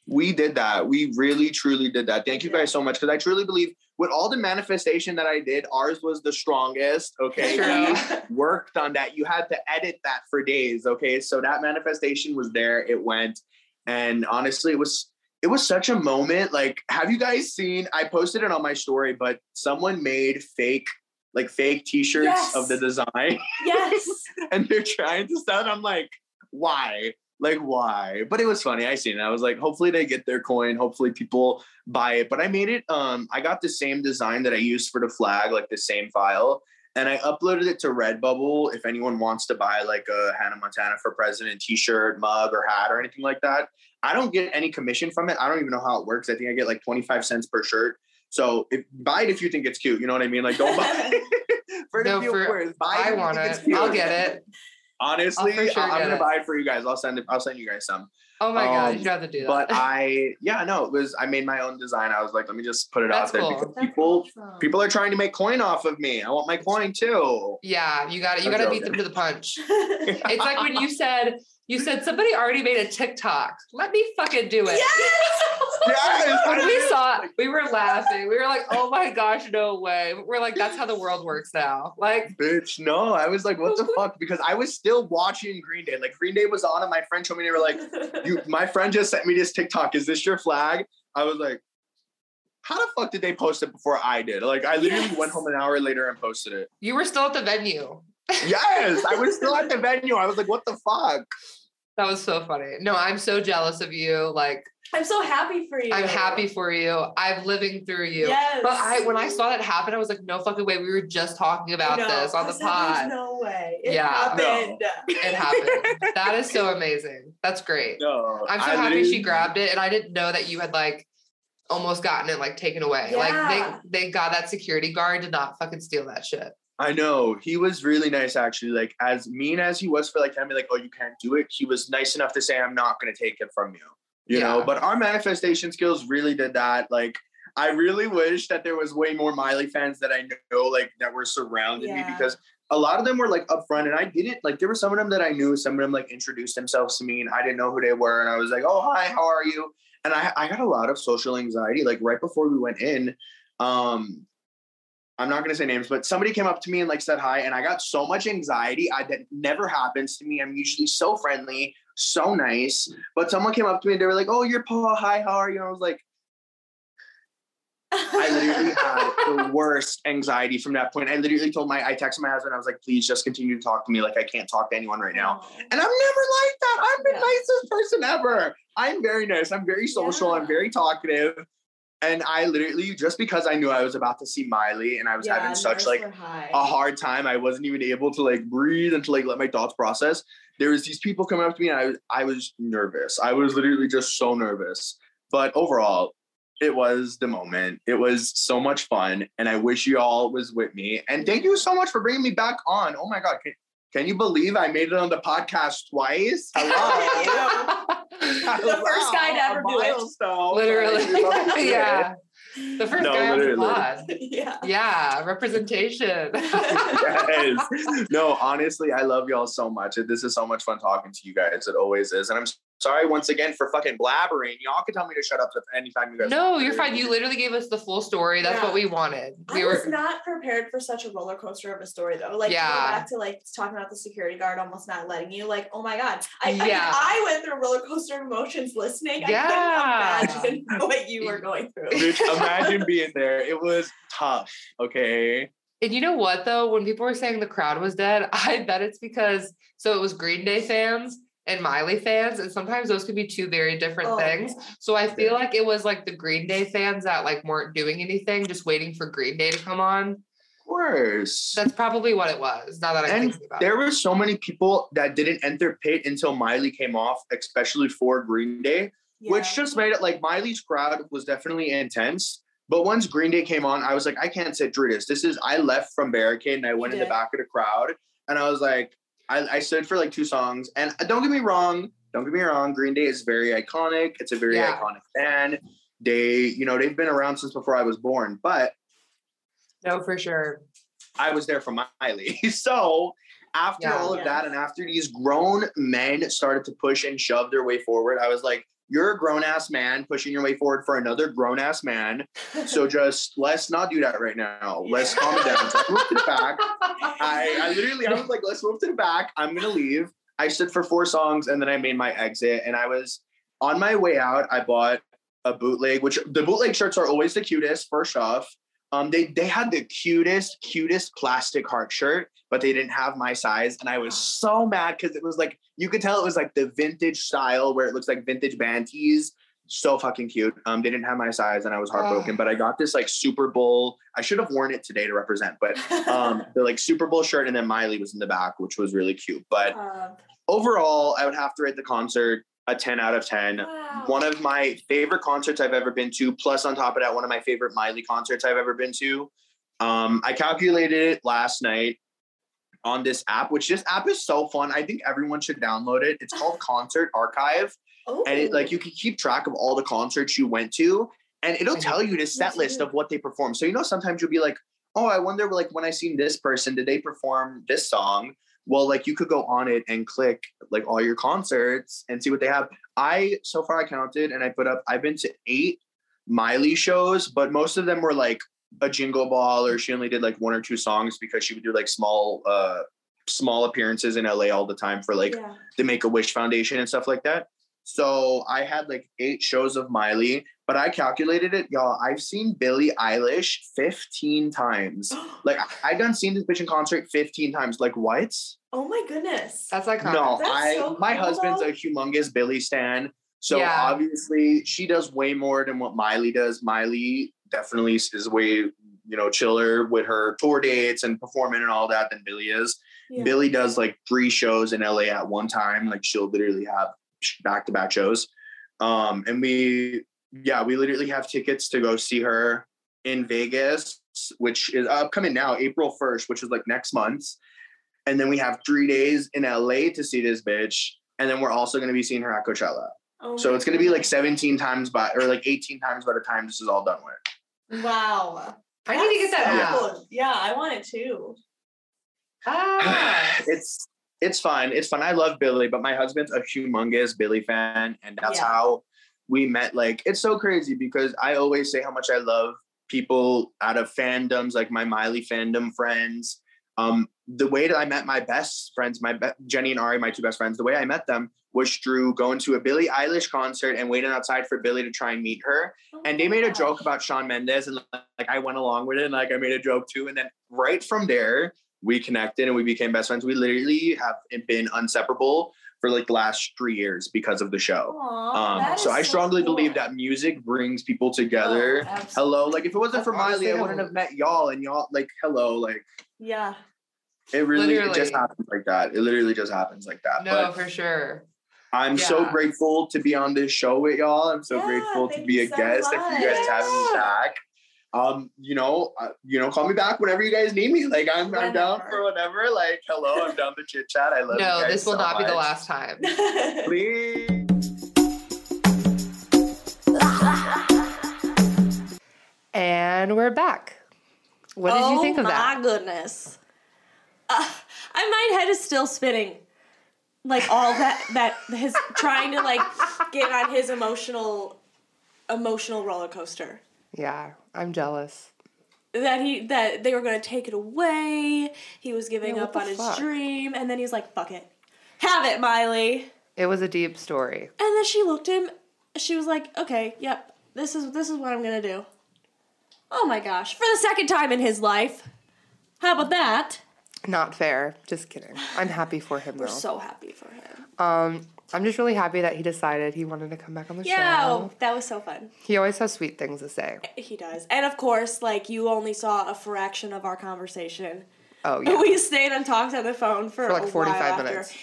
Speaker 4: we did that. We really, truly did that. Thank you guys so much because I truly believe with all the manifestation that I did, ours was the strongest. Okay,
Speaker 1: True.
Speaker 4: Worked on that. You had to edit that for days. Okay, so that manifestation was there. It went, and honestly, it was it was such a moment. Like, have you guys seen? I posted it on my story, but someone made fake like fake T-shirts
Speaker 2: Yes.
Speaker 4: of the design
Speaker 2: yes. (laughs)
Speaker 4: and they're trying to sell. it. I'm like, why? Like, why? But it was funny. I seen it. I was like, hopefully they get their coin. Hopefully people buy it. But I made it. Um, I got the same design that I used for the flag, like the same file, and I uploaded it to Redbubble. If anyone wants to buy like a Hannah Montana for President T-shirt, mug, or hat, or anything like that, I don't get any commission from it. I don't even know how it works. I think I get like 25 cents per shirt. So if buy it if you think it's cute. You know what I mean? Like, don't buy. it (laughs) (laughs) for the
Speaker 1: No, for-
Speaker 4: viewers, buy it
Speaker 1: I
Speaker 4: if you
Speaker 1: want it.
Speaker 4: cute.
Speaker 1: I'll get it.
Speaker 4: Honestly,
Speaker 1: I'll for sure
Speaker 4: I- I'm gonna
Speaker 1: it.
Speaker 4: buy it for you guys. I'll send it. I'll send you guys some.
Speaker 1: Oh my god,
Speaker 4: Um,
Speaker 1: you have to do that.
Speaker 4: But I, yeah, no, it was. I made my own design. I was like, let me just put it
Speaker 1: That's
Speaker 4: out there
Speaker 1: cool.
Speaker 4: because
Speaker 2: That's
Speaker 4: people,
Speaker 2: awesome.
Speaker 4: people are trying to make coin off of me. I want my coin too.
Speaker 1: yeah, you got it. You
Speaker 4: I'm
Speaker 1: got to beat them to the punch. (laughs) It's like when you said you said somebody already made a TikTok. Let me fucking do it.
Speaker 2: Yes!
Speaker 4: Yes,
Speaker 1: when (laughs) we saw it, we were laughing. We were like, "Oh my gosh, no way!" We're like, "That's how the world works now." Like,
Speaker 4: Bitch, no. I was like, what the (laughs) fuck? Because I was still watching Green Day. Like Green Day was on, and my friend told me they were like, you (laughs) my friend just sent me this TikTok. Is this your flag? I was like, how the fuck did they post it before I did? Like I literally
Speaker 2: Yes.
Speaker 4: went home an hour later and posted it.
Speaker 1: you were still at the venue.
Speaker 4: Yes, I was still at the venue. I was like, what the fuck?
Speaker 1: That was so funny. No, I'm so jealous of you. Like,
Speaker 2: I'm so happy for you.
Speaker 1: I'm happy for you. I'm living through you.
Speaker 2: Yes.
Speaker 1: But I, when I saw that happen, I was like, no fucking way. We were just talking about
Speaker 2: No,
Speaker 1: this on the pod.
Speaker 2: There's no way. It
Speaker 1: Yeah.
Speaker 2: happened.
Speaker 1: It happened. that is so amazing. That's great.
Speaker 4: No,
Speaker 1: I'm so
Speaker 4: I
Speaker 1: happy she grabbed it, and I didn't know that you had like almost gotten it like taken away.
Speaker 2: Yeah.
Speaker 1: Like they they got that security guard did not fucking steal that shit.
Speaker 4: I know he was really nice actually. Like as mean as he was for like telling me like, oh, you can't do it. He was nice enough to say, I'm not gonna take it from you. You know, but our manifestation skills really did that. Like I really wish that there was way more Miley fans that I know like that were surrounding me because a lot of them were like upfront and I didn't like there were some of them that I knew, some of them like introduced themselves to me and I didn't know who they were. And I was like, oh hi, how are you? And I, I got a lot of social anxiety. Like right before we went in, um, I'm not gonna say names, but somebody came up to me and like said hi, and I got so much anxiety. I that never happens to me. I'm usually so friendly, so nice. But someone came up to me and they were like, "Oh, you're Paul. Hi, how are you?" And I was like, I literally had the (laughs) worst anxiety from that point. I literally told my, I texted my husband. I was like, "Please just continue to talk to me. Like I can't talk to anyone right now." And I'm never like that. I'm the
Speaker 2: Yeah.
Speaker 4: nicest person ever. I'm very nice. I'm very social.
Speaker 2: Yeah.
Speaker 4: I'm very talkative. And I literally, just because I knew I was about to see Miley and I was
Speaker 2: Yeah,
Speaker 4: having such like a hard time, I wasn't even able to like breathe and to like let my thoughts process. There was these people coming up to me and I was I was nervous. I was literally just so nervous. But overall, it was the moment. It was so much fun. And I wish you all was with me. And thank you so much for bringing me back on. Oh my God. Can, can you believe I made it on the podcast twice? Hello. (laughs)
Speaker 2: The first guy to ever do it.
Speaker 1: Literally.
Speaker 4: Like, we love to see it.
Speaker 1: yeah. The first
Speaker 4: No,
Speaker 1: guy on the pod.
Speaker 2: yeah.
Speaker 1: Yeah, representation. (laughs)
Speaker 4: yes. (laughs) No, honestly, I love y'all so much. This is so much fun talking to you guys. It always is. And I'm sorry once again for fucking blabbering. Y'all can tell me to shut up anytime you guys.
Speaker 1: no,
Speaker 4: want
Speaker 1: you're fine. You literally gave us the full story. That's
Speaker 2: Yeah.
Speaker 1: what we wanted. We
Speaker 2: I
Speaker 1: were
Speaker 2: was not prepared for such a roller coaster of a story though. Like to
Speaker 1: Yeah.
Speaker 2: go back to like talking about the security guard almost not letting you. Like, oh my god, I I, mean, I went through roller coaster emotions listening.
Speaker 1: Yeah.
Speaker 2: I couldn't imagine (laughs) what you were going through.
Speaker 4: Bitch, (laughs) imagine being there. It was tough. Okay.
Speaker 1: And you know what though? When people were saying the crowd was dead, I bet it's because so it was Green Day fans and Miley fans, and sometimes those could be two very different
Speaker 2: Oh,
Speaker 1: things. So I feel like it was like the Green Day fans that like weren't doing anything, just waiting for Green Day to come on.
Speaker 4: Of course.
Speaker 1: That's probably what it was. Now that I'm
Speaker 4: and
Speaker 1: thinking about it,
Speaker 4: there
Speaker 1: it.
Speaker 4: were so many people that didn't enter pit until Miley came off, especially for Green Day. which just made it like Miley's crowd was definitely intense. But once Green Day came on, I was like, I can't sit through this. This is I left from barricade and I went in the back of the crowd and I was like, I, I stood for like two songs. And uh, don't get me wrong, don't get me wrong, Green Day is very iconic. It's a very
Speaker 1: Yeah.
Speaker 4: iconic band. They, you know, they've been around since before I was born, but
Speaker 1: no for sure.
Speaker 4: I was there for (laughs) Miley. so after
Speaker 1: Yeah.
Speaker 4: all of
Speaker 2: Yeah.
Speaker 4: that, and after these grown men started to push and shove their way forward, I was like, you're a grown ass man pushing your way forward for another grown ass man. So (laughs) just let's not do that right now. Let's calm it down. So I moved to the back. I, I literally, I was like, let's move to the back. I'm gonna leave. I stood for four songs and then I made my exit. And I was on my way out. I bought a bootleg, which the bootleg shirts are always the cutest. First off, um, they they had the cutest, cutest plastic heart shirt, but they didn't have my size, and I was (gasps) so mad because it was like you could tell it was like the vintage style where it looks like vintage band tees. So fucking cute. Um, they didn't have my size, and I was heartbroken.
Speaker 1: Oh.
Speaker 4: But I got this like Super Bowl. I should have worn it today to represent, but (laughs) um, the like Super Bowl shirt, and then Miley was in the back, which was really cute. But
Speaker 2: Um,
Speaker 4: overall, I would have to rate the concert a 10 out of 10.
Speaker 2: Wow.
Speaker 4: One of my favorite concerts I've ever been to, plus on top of that, one of my favorite Miley concerts I've ever been to. Um, I calculated it last night on this app, which this app is so fun. I think everyone should download it. It's called (laughs) Concert Archive, and it like you can keep track of all the concerts you went to, and it'll tell you the set list of what they perform. So you know, sometimes you'll be like, "Oh, I wonder, like when I seen this person, did they perform this song?" Well, like you could go on it and click like all your concerts and see what they have. I so far I counted and I put up. I've been to eight Miley shows, but most of them were like a jingle ball, or she only did like one or two songs because she would do like small, uh, small appearances in LA all the time for like
Speaker 2: yeah.
Speaker 4: the Make a Wish Foundation and stuff like that. So I had like eight shows of Miley, but I calculated it, y'all. I've seen Billie Eilish 15 times. (gasps) Like I, I done seen this bitch in concert 15 times. Like what?
Speaker 2: oh my goodness.
Speaker 1: That's iconic.
Speaker 4: No,
Speaker 2: That's
Speaker 4: I
Speaker 2: so
Speaker 4: my
Speaker 2: cool,
Speaker 4: husband's
Speaker 2: though.
Speaker 4: a humongous Billie stan. So
Speaker 1: Yeah.
Speaker 4: obviously she does way more than what Miley does. Miley definitely is way, you know, chiller with her tour dates and performing and all that than Billie is.
Speaker 2: Yeah.
Speaker 4: Billie does like three shows in LA at one time. Like she'll literally have back to back shows. Um, and we, yeah, we literally have tickets to go see her in Vegas, which is upcoming now, April 1st, which is like next month. And then we have three days in LA to see this bitch. And then we're also going to be seeing her at Coachella.
Speaker 2: Oh
Speaker 4: So it's going to be like 17 times by, or like 18 times by the time this is all done with.
Speaker 2: Wow.
Speaker 1: I need to get that
Speaker 2: That's
Speaker 1: app.
Speaker 2: so cool. Yeah, I want it too.
Speaker 1: Ah. (sighs)
Speaker 4: it's it's fine. It's fun. I love Billie, but my husband's a humongous Billie fan, and that's
Speaker 2: Yeah.
Speaker 4: how we met. Like, it's so crazy because I always say how much I love people out of fandoms, like my Miley fandom friends. Um, the way that I met my best friends, my be- Jenny and Ari, my two best friends, the way I met them was through going to a Billie Eilish concert and waiting outside for Billie to try and meet her
Speaker 2: Oh
Speaker 4: and they made a joke about Shawn Mendes, and like I went along with it, and like I made a joke too. And then right from there, we connected and we became best friends. We literally have been inseparable for like the last three years because of the show.
Speaker 2: Aw,
Speaker 4: Um, so I strongly believe
Speaker 2: cool.
Speaker 4: that music brings people together.
Speaker 2: Oh,
Speaker 4: hello, like if it wasn't
Speaker 1: That's
Speaker 4: for Miley, I wouldn't have met y'all, and y'all like hello, like
Speaker 2: Yeah.
Speaker 4: it really it just happens like that. It literally just happens like that.
Speaker 1: No,
Speaker 4: but
Speaker 1: for sure.
Speaker 4: I'm so grateful to be on this show with y'all. I'm so
Speaker 2: Yeah,
Speaker 4: grateful to be a
Speaker 2: so
Speaker 4: guest and for you guys
Speaker 2: much.
Speaker 4: to have me back. Um, you know, uh, you know, call me back whenever you guys need me. Like I'm, I'm down for whatever. Like, hello, I'm down to chit chat. I love you
Speaker 1: No, this will
Speaker 4: so
Speaker 1: not be the last time.
Speaker 4: Please.
Speaker 1: And we're back. What did you think of that?
Speaker 2: Oh my goodness. Uh, I my head is still spinning. Like all that that his trying to like get on his emotional emotional roller coaster.
Speaker 1: Yeah, I'm jealous.
Speaker 2: That he that they were gonna take it away. He was giving
Speaker 1: Yeah,
Speaker 2: up on his dream, and then he's like, "Fuck it, have it, Miley."
Speaker 1: It was a deep story.
Speaker 2: And then she looked him. She was like, "Okay, yep, this is this is what I'm gonna do." Oh my gosh! For the second time in his life. How about that?
Speaker 1: Not fair. Just kidding. I'm happy for him though.
Speaker 2: We're so happy for him.
Speaker 1: um, I'm just really happy that he decided he wanted to come back on the
Speaker 2: Yeah,
Speaker 1: show.
Speaker 2: Yeah, that was so fun.
Speaker 1: He always has sweet things to say.
Speaker 2: He does. And of course, like you only saw a fraction of our conversation.
Speaker 1: Oh yeah. (laughs)
Speaker 2: We stayed and talked on the phone for,
Speaker 1: For like
Speaker 2: a
Speaker 1: 45
Speaker 2: while after.
Speaker 1: minutes.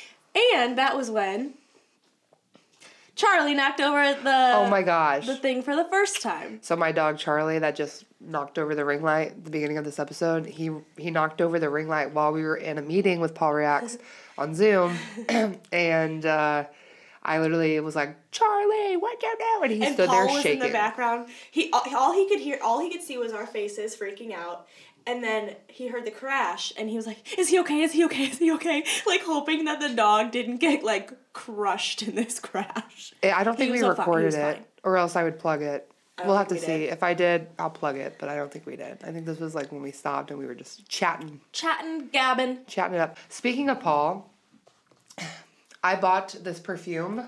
Speaker 2: And that was when Charlie knocked over the
Speaker 1: Oh my gosh.
Speaker 2: the thing for the first time.
Speaker 1: So my dog Charlie that just knocked over the ring light at the beginning of this episode, he he knocked over the ring light while we were in a meeting with Paul Reacts on Zoom. (clears throat) and uh, I literally was like, Charlie, what you doing? And he
Speaker 2: And
Speaker 1: stood
Speaker 2: Paul
Speaker 1: there
Speaker 2: was
Speaker 1: shaking.
Speaker 2: in the background. He all, he could hear, all he could see was our faces freaking out. And then he heard the crash, and he was like, "Is he okay? Is he okay? Is he okay?" (laughs) Like hoping that the dog didn't get like crushed in this (laughs) crash.
Speaker 1: I don't think we
Speaker 2: so
Speaker 1: recorded it,
Speaker 2: fine.
Speaker 1: or else I would plug it.
Speaker 2: I
Speaker 1: We'll
Speaker 2: don't
Speaker 1: have to
Speaker 2: think
Speaker 1: see.
Speaker 2: did.
Speaker 1: If I did, I'll plug it, but I don't think we did. I think this was like when we stopped and we were just chatting,
Speaker 2: Chatting, gabbing.
Speaker 1: chatting it up. Speaking of Paul, I bought this perfume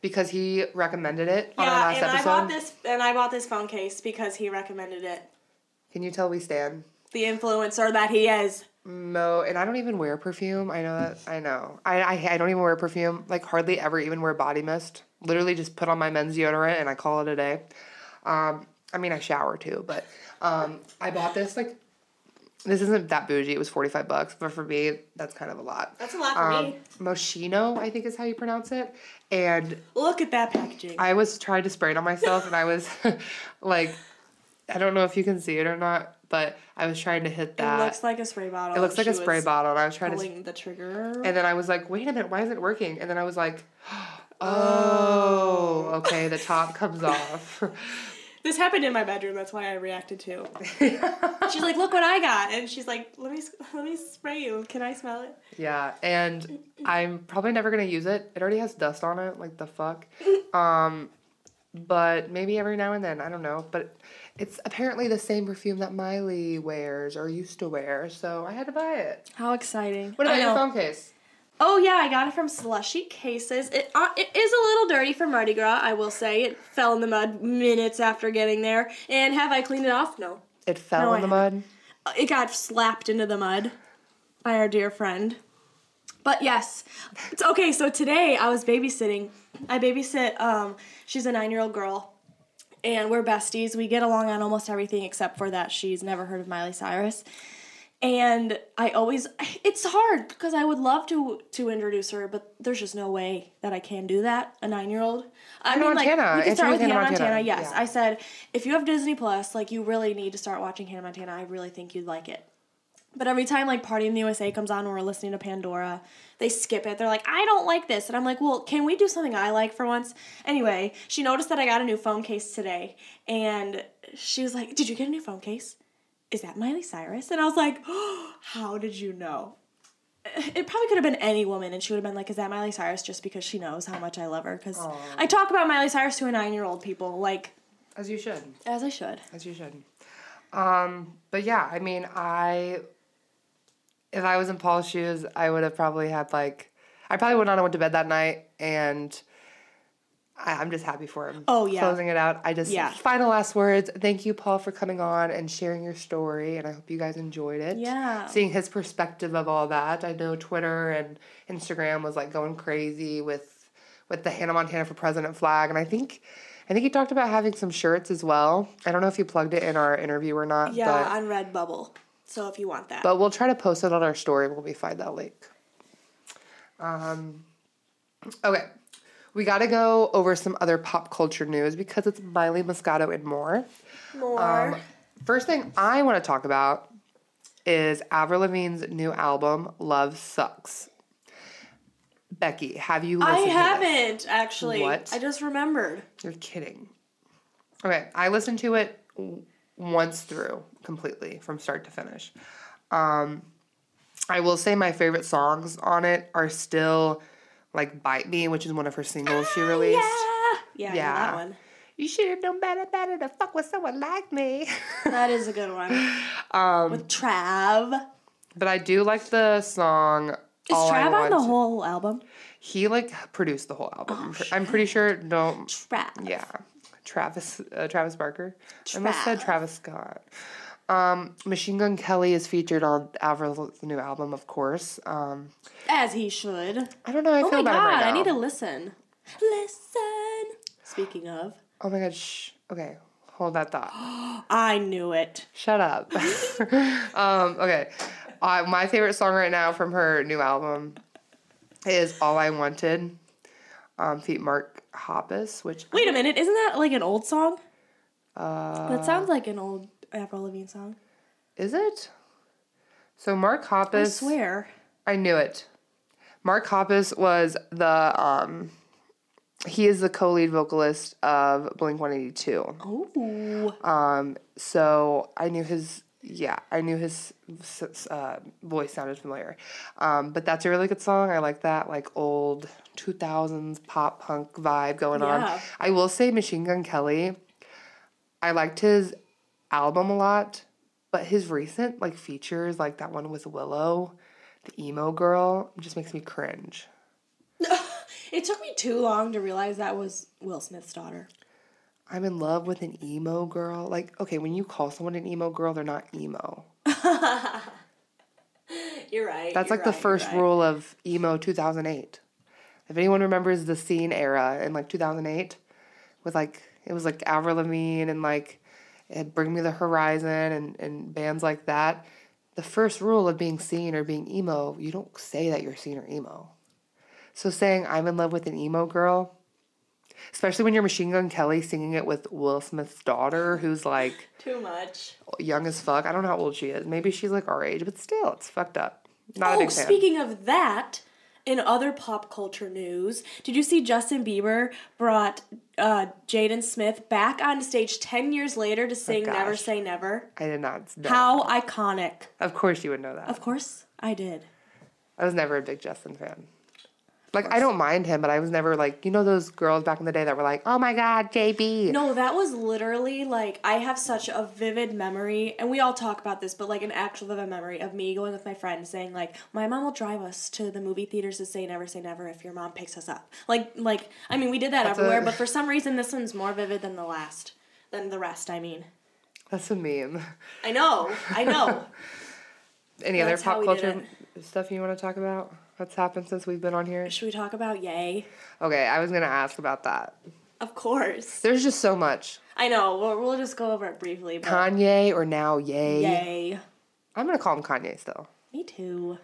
Speaker 1: because he recommended it on our
Speaker 2: Yeah,
Speaker 1: last
Speaker 2: and
Speaker 1: episode.
Speaker 2: I bought this, and I bought this phone case because he recommended it.
Speaker 1: Can you tell we stand?
Speaker 2: The influencer that he is.
Speaker 1: Mo and I don't even wear perfume. I know that. I know. I, I I don't even wear perfume. Like hardly ever even wear body mist. Literally just put on my men's deodorant and I call it a day. Um, I mean I shower too, but um, I bought this like this isn't that bougie. It was forty five bucks, but for me that's kind of a lot.
Speaker 2: That's a lot for
Speaker 1: Um,
Speaker 2: me.
Speaker 1: Moschino, I think is how you pronounce it, and
Speaker 2: Look at that packaging.
Speaker 1: I was trying to spray it on myself, and I was (laughs) like, I don't know if you can see it or not, but I was trying to hit that.
Speaker 2: it looks like a spray bottle.
Speaker 1: It looks like a spray bottle, and I was trying to
Speaker 2: Pulling the trigger.
Speaker 1: and then I was like, wait a minute, why isn't it working? And then I was like, (gasps) oh, okay, the top comes (laughs) off.
Speaker 2: This happened in my bedroom. That's why I reacted too. (laughs) she's like, "Look what I got," and she's like, "Let me let me spray you. Can I smell it?"
Speaker 1: Yeah, and I'm probably never gonna use it. It already has dust on it. Like the fuck. (laughs) Um, but maybe every now and then. I don't know. But it's apparently the same perfume that Miley wears or used to wear. So I had to buy it.
Speaker 2: How exciting!
Speaker 1: What about your phone case?
Speaker 2: Oh yeah, I got it from Slushy Cases. It uh, it is a little dirty for Mardi Gras, I will say. It fell in the mud minutes after getting there. And have I cleaned it off? No.
Speaker 1: It fell
Speaker 2: No,
Speaker 1: in
Speaker 2: I
Speaker 1: the mud.
Speaker 2: Uh, It got slapped into the mud by our dear friend. But yes, it's okay. So today I was babysitting. I babysit. Um, she's a nine-year-old girl, and we're besties. We get along on almost everything except for that she's never heard of Miley Cyrus. And I always, it's hard because I would love to to introduce her, but there's just no way that I can do that. A nine-year-old. I
Speaker 1: Hannah
Speaker 2: mean, like
Speaker 1: Montana.
Speaker 2: we can
Speaker 1: Introduce
Speaker 2: start with
Speaker 1: Hannah Montana.
Speaker 2: Montana. Yes,
Speaker 1: Yeah.
Speaker 2: I said if you have Disney Plus, like you really need to start watching Hannah Montana. I really think you'd like it. But every time like Party in the USA comes on and we're listening to Pandora, they skip it. They're like, I don't like this. And I'm like, well, can we do something I like for once? Anyway, she noticed that I got a new phone case today. And she was like, Did you get a new phone case? Is that Miley Cyrus? And I was like, oh, (gasps) How did you know? It probably could have been any woman, and she would have been like, Is that Miley Cyrus? Just because she knows how much I love her. Because I talk about Miley Cyrus to a nine year old people, like,
Speaker 1: As you should.
Speaker 2: as I should.
Speaker 1: As you should. Um, but yeah, I mean, I if I was in Paul's shoes, I would have probably had like I probably would not have went to bed that night, and I'm just happy for him.
Speaker 2: Oh, yeah.
Speaker 1: closing it out. I just
Speaker 2: Yeah.
Speaker 1: final last words. Thank you, Paul, for coming on and sharing your story, and I hope you guys enjoyed it.
Speaker 2: Yeah.
Speaker 1: seeing his perspective of all that. I know Twitter and Instagram was like going crazy with with the Hannah Montana for President flag, and I think. I think he talked about having some shirts as well. I don't know if you plugged it in our interview or not.
Speaker 2: Yeah,
Speaker 1: but,
Speaker 2: on Redbubble. So if you want that.
Speaker 1: but we'll try to post it on our story when we find that link. Um, okay, we got to go over some other pop culture news because it's Miley Moscato and more.
Speaker 2: More.
Speaker 1: Um, first thing I want to talk about is Avril Lavigne's new album, Love Sucks. Becky, have you listened
Speaker 2: I haven't actually.
Speaker 1: What?
Speaker 2: I just remembered.
Speaker 1: You're kidding. Okay, I listened to it once through completely from start to finish. Um, I will say my favorite songs on it are still like "Bite Me," which is one of her singles she released.
Speaker 2: Yeah. Yeah,
Speaker 1: Yeah.
Speaker 2: that one.
Speaker 1: You should have known better, better to fuck with someone like me.
Speaker 2: That is a good one. (laughs)
Speaker 1: um,
Speaker 2: With Trav.
Speaker 1: but I do like the song.
Speaker 2: Is
Speaker 1: All
Speaker 2: Trav on the whole album?
Speaker 1: He like produced the whole album.
Speaker 2: Oh,
Speaker 1: I'm pretty sure. No,
Speaker 2: Trav.
Speaker 1: Yeah, Travis uh, Travis Barker. I almost said Travis Scott. Um, Machine Gun Kelly is featured on Avril's new album, of course. Um,
Speaker 2: As he should.
Speaker 1: I don't know. I
Speaker 2: Oh
Speaker 1: feel
Speaker 2: my
Speaker 1: about him
Speaker 2: god,
Speaker 1: right now.
Speaker 2: I need to listen. Listen. Speaking of,
Speaker 1: Oh my god. Shh. Okay, hold that thought. (gasps)
Speaker 2: I knew it.
Speaker 1: Shut up. (laughs) um, okay. Uh, my favorite song right now from her new album is "All I Wanted." Um, feat Mark Hoppus, which
Speaker 2: Wait a minute, isn't that like an old song?
Speaker 1: uh,
Speaker 2: That sounds like an old Avril Lavigne song.
Speaker 1: is it? So Mark Hoppus.
Speaker 2: I swear.
Speaker 1: I knew it. Mark Hoppus was the um he is the co-lead vocalist of Blink 182.
Speaker 2: Oh.
Speaker 1: Um so I knew his yeah, I knew his uh, voice sounded familiar. Um but that's a really good song. I like that like old 2000s pop punk vibe going on. I will say Machine Gun Kelly I liked his album a lot, but his recent like features like that one with Willow the emo girl just makes me cringe. (laughs)
Speaker 2: It took me too long to realize that was Will Smith's daughter.
Speaker 1: I'm in love with an emo girl. Like, okay, when you call someone an emo girl, they're not emo. (laughs)
Speaker 2: You're right.
Speaker 1: That's
Speaker 2: you're
Speaker 1: like the
Speaker 2: right, you're
Speaker 1: first
Speaker 2: right.
Speaker 1: rule of emo 2008. If anyone remembers the scene era in like 2008, with like it was like Avril Lavigne and like it Bring Me the Horizon and and bands like that. The first rule of being scene or being emo, you don't say that you're scene or emo. So saying I'm in love with an emo girl, especially when you're Machine Gun Kelly singing it with Will Smith's daughter, who's like (laughs)
Speaker 2: Too much.
Speaker 1: young as fuck. I don't know how old she is. Maybe she's like our age, but still, it's fucked up. Not a
Speaker 2: Oh,
Speaker 1: big fan.
Speaker 2: speaking of that, in other pop culture news, did you see Justin Bieber brought uh, Jaden Smith back on stage 10 years later to sing Never. Say Never?
Speaker 1: I did not. Know.
Speaker 2: How iconic.
Speaker 1: Of course you would know that.
Speaker 2: Of course, I did.
Speaker 1: I was never a big Justin fan. Like I don't mind him, but I was never like you know those girls back in the day that were like, "Oh my God, JB."
Speaker 2: No, that was literally like I have such a vivid memory, and we all talk about this, but like an actual vivid memory of me going with my friend saying like, "My mom will drive us to the movie theaters to say never say never if your mom picks us up." Like, like I mean, we did that
Speaker 1: That's
Speaker 2: everywhere,
Speaker 1: a-
Speaker 2: but for some reason, this one's more vivid than the last, than the rest. I mean,
Speaker 1: That's a meme.
Speaker 2: I know, I know. (laughs)
Speaker 1: Any
Speaker 2: That's
Speaker 1: other pop culture stuff you want to talk about? What's happened since we've been on here?
Speaker 2: Should we talk about Ye?
Speaker 1: Okay, I was gonna ask about that.
Speaker 2: Of course.
Speaker 1: There's just so much.
Speaker 2: I know. We'll, we'll just go over it briefly. But
Speaker 1: Kanye or now Ye.
Speaker 2: Ye.
Speaker 1: I'm gonna call him Kanye still.
Speaker 2: Me too.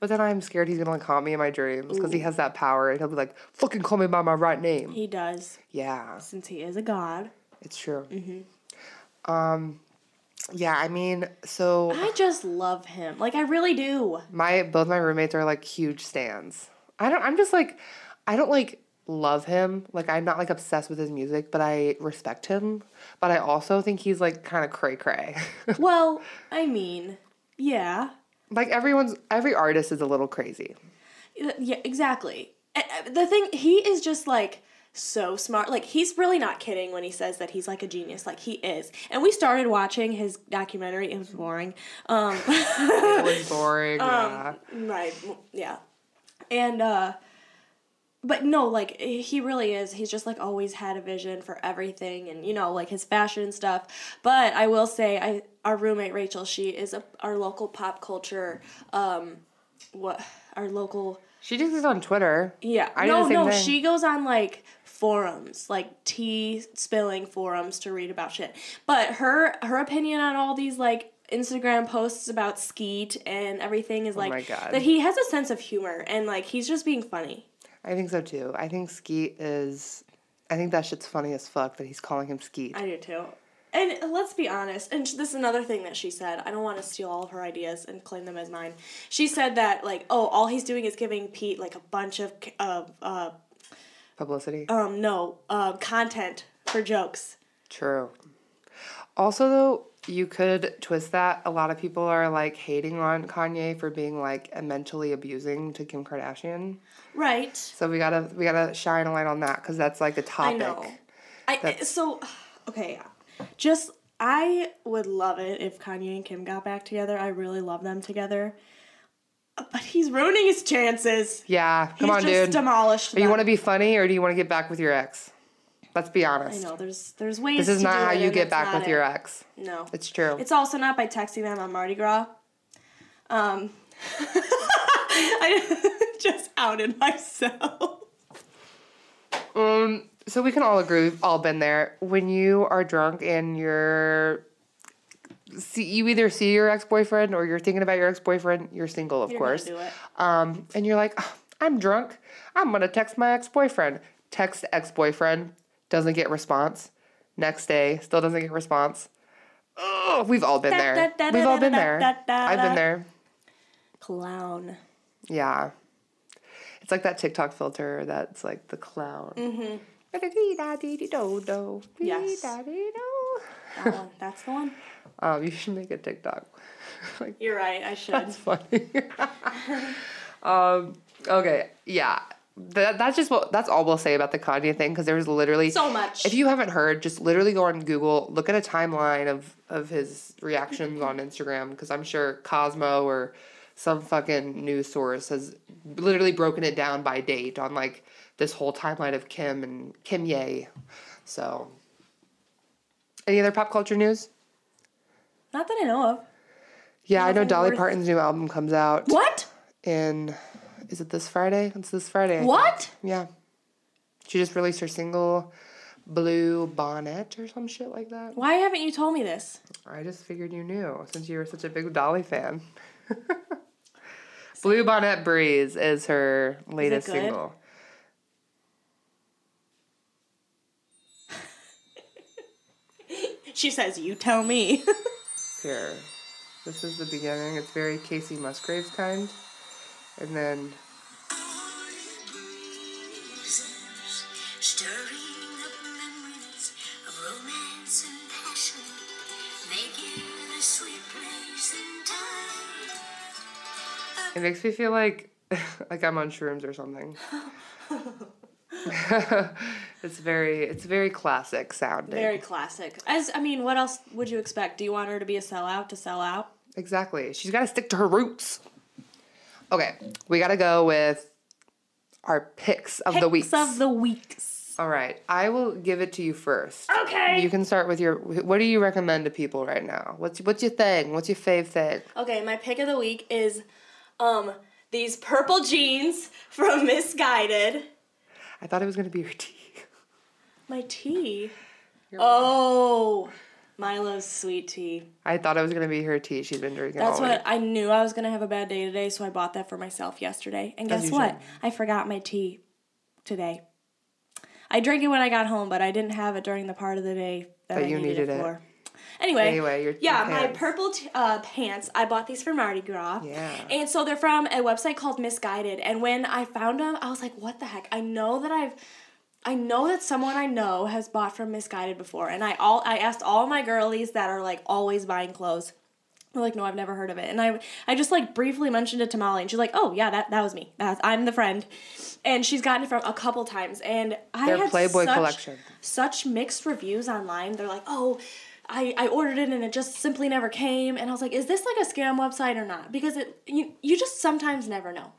Speaker 1: But then I'm scared he's gonna like haunt me in my dreams because he has that power and he'll be like, "Fucking call me by my right name."
Speaker 2: He does,
Speaker 1: yeah,
Speaker 2: since he is a god.
Speaker 1: it's true.
Speaker 2: Mm-hmm.
Speaker 1: Um, yeah, I mean, so
Speaker 2: I just love him. Like I really do.
Speaker 1: my both my roommates are like huge stands. I don't. I'm just like, I don't like love him. Like I'm not like obsessed with his music, but I respect him. But I also think he's like kind of cray cray. (laughs)
Speaker 2: Well, I mean, yeah,
Speaker 1: like everyone's every artist is a little crazy.
Speaker 2: yeah, exactly. Uh, The thing, he is just like so smart. Like he's really not kidding when he says that he's like a genius. Like he is. And we started watching his documentary. It was boring. Um, (laughs)
Speaker 1: It was boring. yeah.
Speaker 2: right. Yeah. And uh but no, like he really is. He's just like always had a vision for everything, and you know, like his fashion and stuff. But I will say, I our roommate Rachel, she is a our local pop culture, um, what our local
Speaker 1: She just is on Twitter.
Speaker 2: yeah.
Speaker 1: I
Speaker 2: no, no,
Speaker 1: thing.
Speaker 2: she goes on like forums, like tea spilling forums to read about shit. But her her opinion on all these like Instagram posts about Skete and everything is like
Speaker 1: Oh my God.
Speaker 2: that he has a sense of humor and like he's just being funny.
Speaker 1: I think so too. I think Skete is. I think that shit's funny as fuck that he's calling him Skete.
Speaker 2: I do too. And let's be honest, and this is another thing that she said. I don't want to steal all of her ideas and claim them as mine. She said that like, oh, all he's doing is giving Pete like a bunch of uh, uh
Speaker 1: Publicity.
Speaker 2: um no uh content for jokes.
Speaker 1: True. Also, though, you could twist that. A lot of people are like hating on Kanye for being like mentally abusing to Kim Kardashian.
Speaker 2: Right.
Speaker 1: So we gotta we gotta shine a light on that because that's like a topic.
Speaker 2: I know. I so okay. Just I would love it if Kanye and Kim got back together. I really love them together. But he's ruining his chances.
Speaker 1: Yeah, come
Speaker 2: he's
Speaker 1: on,
Speaker 2: just
Speaker 1: dude.
Speaker 2: demolished.
Speaker 1: Do you
Speaker 2: them.
Speaker 1: want to be funny or do you want to get back with your ex? Let's be honest.
Speaker 2: I know there's there's ways.
Speaker 1: This is not how you get back with
Speaker 2: it.
Speaker 1: your ex.
Speaker 2: No,
Speaker 1: It's true.
Speaker 2: It's also not by texting them on Mardi Gras. Um, (laughs) I (laughs) just outed myself.
Speaker 1: Um, so we can all agree we've all been there. When you are drunk and you're see you either see your ex boyfriend or you're thinking about your ex boyfriend. You're single, of
Speaker 2: You're
Speaker 1: course. Um, and you're like, "Oh, I'm drunk. I'm gonna text my ex boyfriend. Text ex boyfriend doesn't get response. Next day still doesn't get response. Oh, we've all been there.
Speaker 2: da, da,
Speaker 1: We've all been there. I've been there.
Speaker 2: Clown.
Speaker 1: Yeah. It's like that TikTok filter that's like the clown. Mm-hmm.
Speaker 2: Yes. That one. That's the one. (laughs)
Speaker 1: Um, (laughs) you should make a TikTok. (laughs) like
Speaker 2: You're right. I should.
Speaker 1: that's funny. (laughs) um, okay, yeah. That, that's just what that's all we'll say about the Kanye thing because there's literally
Speaker 2: So much.
Speaker 1: If you haven't heard, just literally go on Google, look at a timeline of of his reactions on Instagram because I'm sure Cosmo or some fucking news source has literally broken it down by date on like this whole timeline of Kim and Kimye. So, any other pop culture news?
Speaker 2: Not that I know of.
Speaker 1: Yeah, I know Dolly
Speaker 2: worth-
Speaker 1: Parton's new album comes out
Speaker 2: What?
Speaker 1: in. Is it this Friday? It's this Friday. I think.
Speaker 2: What?
Speaker 1: Yeah. She just released her single, Bluebonnet or some shit like that.
Speaker 2: Why haven't you told me this?
Speaker 1: I just figured you knew since you were such a big Dolly fan. (laughs) Bluebonnet Breeze is her latest
Speaker 2: good?
Speaker 1: single. (laughs)
Speaker 2: She says, "You tell me." (laughs)
Speaker 1: here. This is the beginning. It's very Kacey Musgraves kind. And then. It makes me feel like (laughs) like I'm on shrooms or something. (laughs) (laughs) it's very it's very classic sounding.
Speaker 2: Very classic. As I mean, what else would you expect? Do you want her to be a sellout to sell out?
Speaker 1: Exactly. She's got to stick to her roots. Okay, we got to go with our picks of the week.
Speaker 2: Picks
Speaker 1: weeks.
Speaker 2: of the weeks.
Speaker 1: All right, I will give it to you first.
Speaker 2: Okay.
Speaker 1: You can start with your. What do you recommend to people right now? What's what's your thing? What's your fave thing?
Speaker 2: Okay, my pick of the week is um these purple jeans from (laughs) Missguided.
Speaker 1: I thought it was gonna be your (laughs) tea.
Speaker 2: My tea. Oh, Milo's sweet tea.
Speaker 1: I thought it was gonna be her tea. She's been drinking
Speaker 2: That's
Speaker 1: all
Speaker 2: what
Speaker 1: week.
Speaker 2: I knew I was gonna have a bad day today, so I bought that for myself yesterday. And
Speaker 1: As
Speaker 2: guess what?
Speaker 1: should.
Speaker 2: I forgot my tea today. I drank it when I got home, but I didn't have it during the part of the day that,
Speaker 1: That
Speaker 2: I
Speaker 1: you
Speaker 2: needed,
Speaker 1: needed
Speaker 2: it
Speaker 1: it.
Speaker 2: for. Anyway,
Speaker 1: Anyway, your-
Speaker 2: yeah,
Speaker 1: your
Speaker 2: my purple t- uh, pants. I bought these for Mardi Gras.
Speaker 1: Yeah.
Speaker 2: And so they're from a website called Missguided. And when I found them, I was like, "What the heck?" I know that I've, I know that someone I know has bought from Missguided before. And I all I asked all my girlies that are like always buying clothes. They're like, "No, I've never heard of it." And I, I just like briefly mentioned it to Molly, and she's like, "Oh yeah, that that was me. That's, I'm the friend." And she's gotten it from a couple times, and I
Speaker 1: Their
Speaker 2: had
Speaker 1: Playboy
Speaker 2: such,
Speaker 1: collection.
Speaker 2: such mixed reviews online. They're like, "Oh." I, I ordered it and it just simply never came and I was like, is this like a scam website or not? Because it you you just sometimes never know.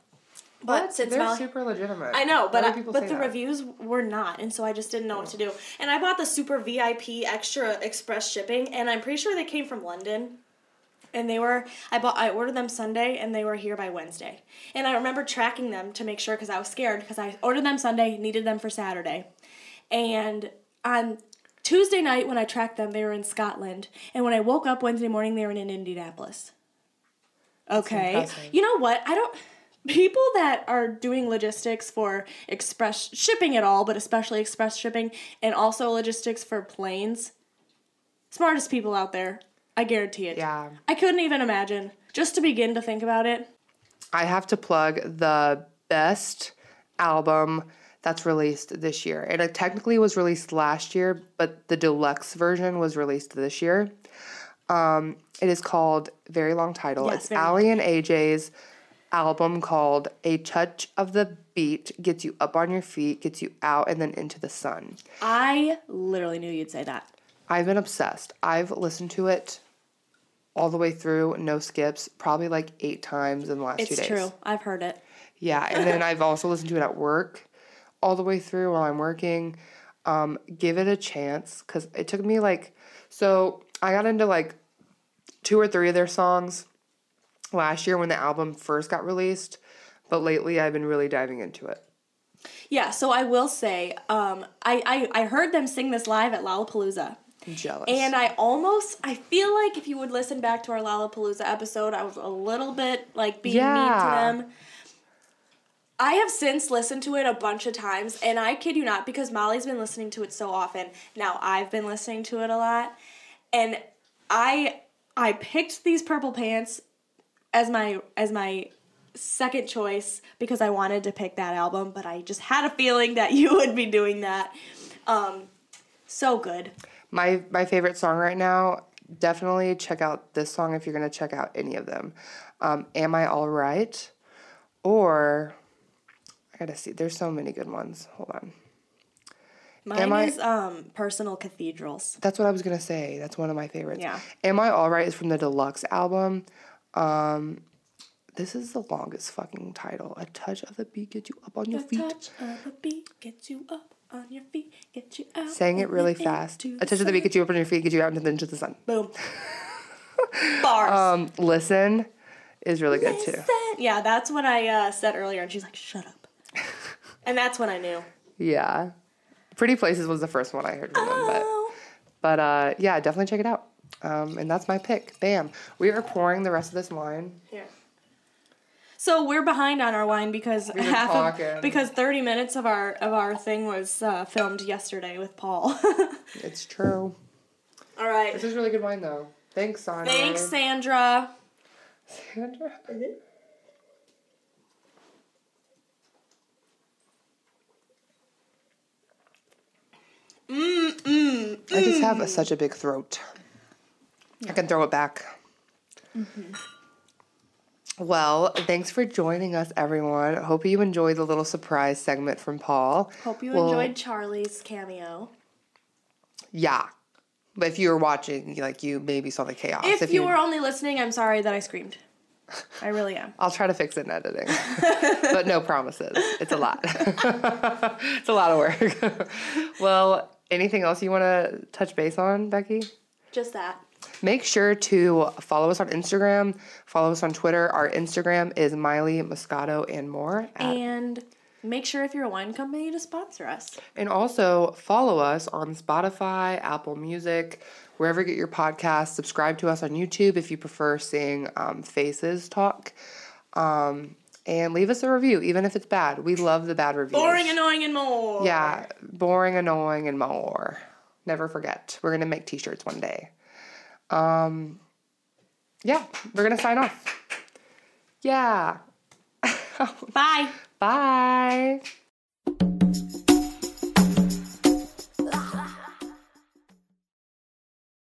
Speaker 2: But
Speaker 1: What?
Speaker 2: since
Speaker 1: they're super legitimate.
Speaker 2: I know, but I, but the
Speaker 1: that?
Speaker 2: reviews were not, and so I just didn't know what to do. And I bought the super VIP extra express shipping, and I'm pretty sure they came from London. And they were I bought I ordered them Sunday, and they were here by Wednesday. And I remember tracking them to make sure because I was scared because I ordered them Sunday, needed them for Saturday, and on Tuesday night when I tracked them, they were in Scotland, and when I woke up Wednesday morning, they were in Indianapolis. Okay. You know what? I don't. People that are doing logistics for express shipping at all, but especially express shipping, and also logistics for planes, smartest people out there. I guarantee it.
Speaker 1: Yeah.
Speaker 2: I couldn't even imagine. Just to begin to think about it.
Speaker 1: I have to plug the best album that's released this year. And it technically was released last year, but the deluxe version was released this year. Um, it is called very long title.
Speaker 2: Yes,
Speaker 1: it's
Speaker 2: very
Speaker 1: Ali and AJ's album called A Touch of the Beat gets you up on your feet, gets you out and then into the sun.
Speaker 2: I literally knew you'd say that.
Speaker 1: I've been obsessed. I've listened to it all the way through, no skips, probably like eight times in the last two
Speaker 2: It's
Speaker 1: days.
Speaker 2: true. I've heard it.
Speaker 1: Yeah, and then I've also listened to it at work all the way through while I'm working. Um, give it a chance because it took me like, so I got into like two or three of their songs last year when the album first got released, but lately I've been really diving into it.
Speaker 2: Yeah, so I will say, um, I, I, I heard them sing this live at Lollapalooza.
Speaker 1: I'm jealous.
Speaker 2: And I almost, I feel like if you would listen back to our Lollapalooza episode, I was a little bit like being
Speaker 1: Yeah.
Speaker 2: mean to them. I have since listened to it a bunch of times, and I kid you not, because Molly's been listening to it so often. Now I've been listening to it a lot, and I I picked these purple pants as my as my second choice because I wanted to pick that album, but I just had a feeling that (laughs) you would be doing that. Um, so good.
Speaker 1: my my favorite song right now, definitely check out this song if you're gonna check out any of them. Um, Am I All Right? Or I gotta see. There's so many good ones. Hold on.
Speaker 2: Mine
Speaker 1: Am I-
Speaker 2: is um personal cathedrals.
Speaker 1: That's what I was gonna say. That's one of my favorites.
Speaker 2: Yeah.
Speaker 1: Am I Alright is from the deluxe album. Um this is the longest fucking title. A touch of the beat gets you up on your
Speaker 2: A
Speaker 1: feet.
Speaker 2: touch of the beat gets you up on your feet, get you out.
Speaker 1: Saying it really fast. A touch of the beat gets you up on your feet, gets you out into the, into the sun.
Speaker 2: Boom. (laughs) Bars.
Speaker 1: Um, listen is really good too.
Speaker 2: Yeah, that's what I uh, said earlier, and she's like, "Shut up," (laughs) and that's when I knew.
Speaker 1: Yeah. Pretty Places was the first one I heard from them, but
Speaker 2: Oh.
Speaker 1: but uh yeah, definitely check it out. Um, and that's my pick. Bam. We are pouring the rest of this wine.
Speaker 2: Here. So we're behind on our wine because
Speaker 1: were
Speaker 2: half
Speaker 1: talking.
Speaker 2: of because thirty minutes of our of our thing was uh, filmed yesterday with Paul. (laughs)
Speaker 1: It's true.
Speaker 2: All right.
Speaker 1: This is really good wine though. Thanks, Sandra.
Speaker 2: Thanks, Sandra.
Speaker 1: Sandra.
Speaker 2: Mm, mm,
Speaker 1: I just have a, such a big throat. I can throw it back.
Speaker 2: Mm-hmm.
Speaker 1: Well, thanks for joining us, everyone. Hope you enjoyed the little surprise segment from Paul.
Speaker 2: Hope you
Speaker 1: Well,
Speaker 2: enjoyed Charlie's cameo.
Speaker 1: Yeah, but if you were watching, like you maybe saw the chaos.
Speaker 2: If, you were only listening, I'm sorry that I screamed. I really am.
Speaker 1: I'll try to fix it in editing, (laughs) but no promises. It's a lot. (laughs) it's a lot of work. (laughs) well, anything else you want to touch base on, Becky?
Speaker 2: Just that.
Speaker 1: Make sure to follow us on Instagram, follow us on Twitter. Our Instagram is Miley Moscato and more.
Speaker 2: And make sure if you're a wine company to sponsor us.
Speaker 1: and also follow us on Spotify, Apple Music, wherever you get your podcasts. Subscribe to us on YouTube if you prefer seeing um, faces talk. Um, and leave us a review, even if it's bad. We love the bad reviews.
Speaker 2: Boring, annoying, and more.
Speaker 1: Yeah, boring, annoying, and more. Never forget. We're gonna make t-shirts one day. Um yeah, we're gonna sign off. Yeah. (laughs)
Speaker 2: Bye.
Speaker 1: Bye.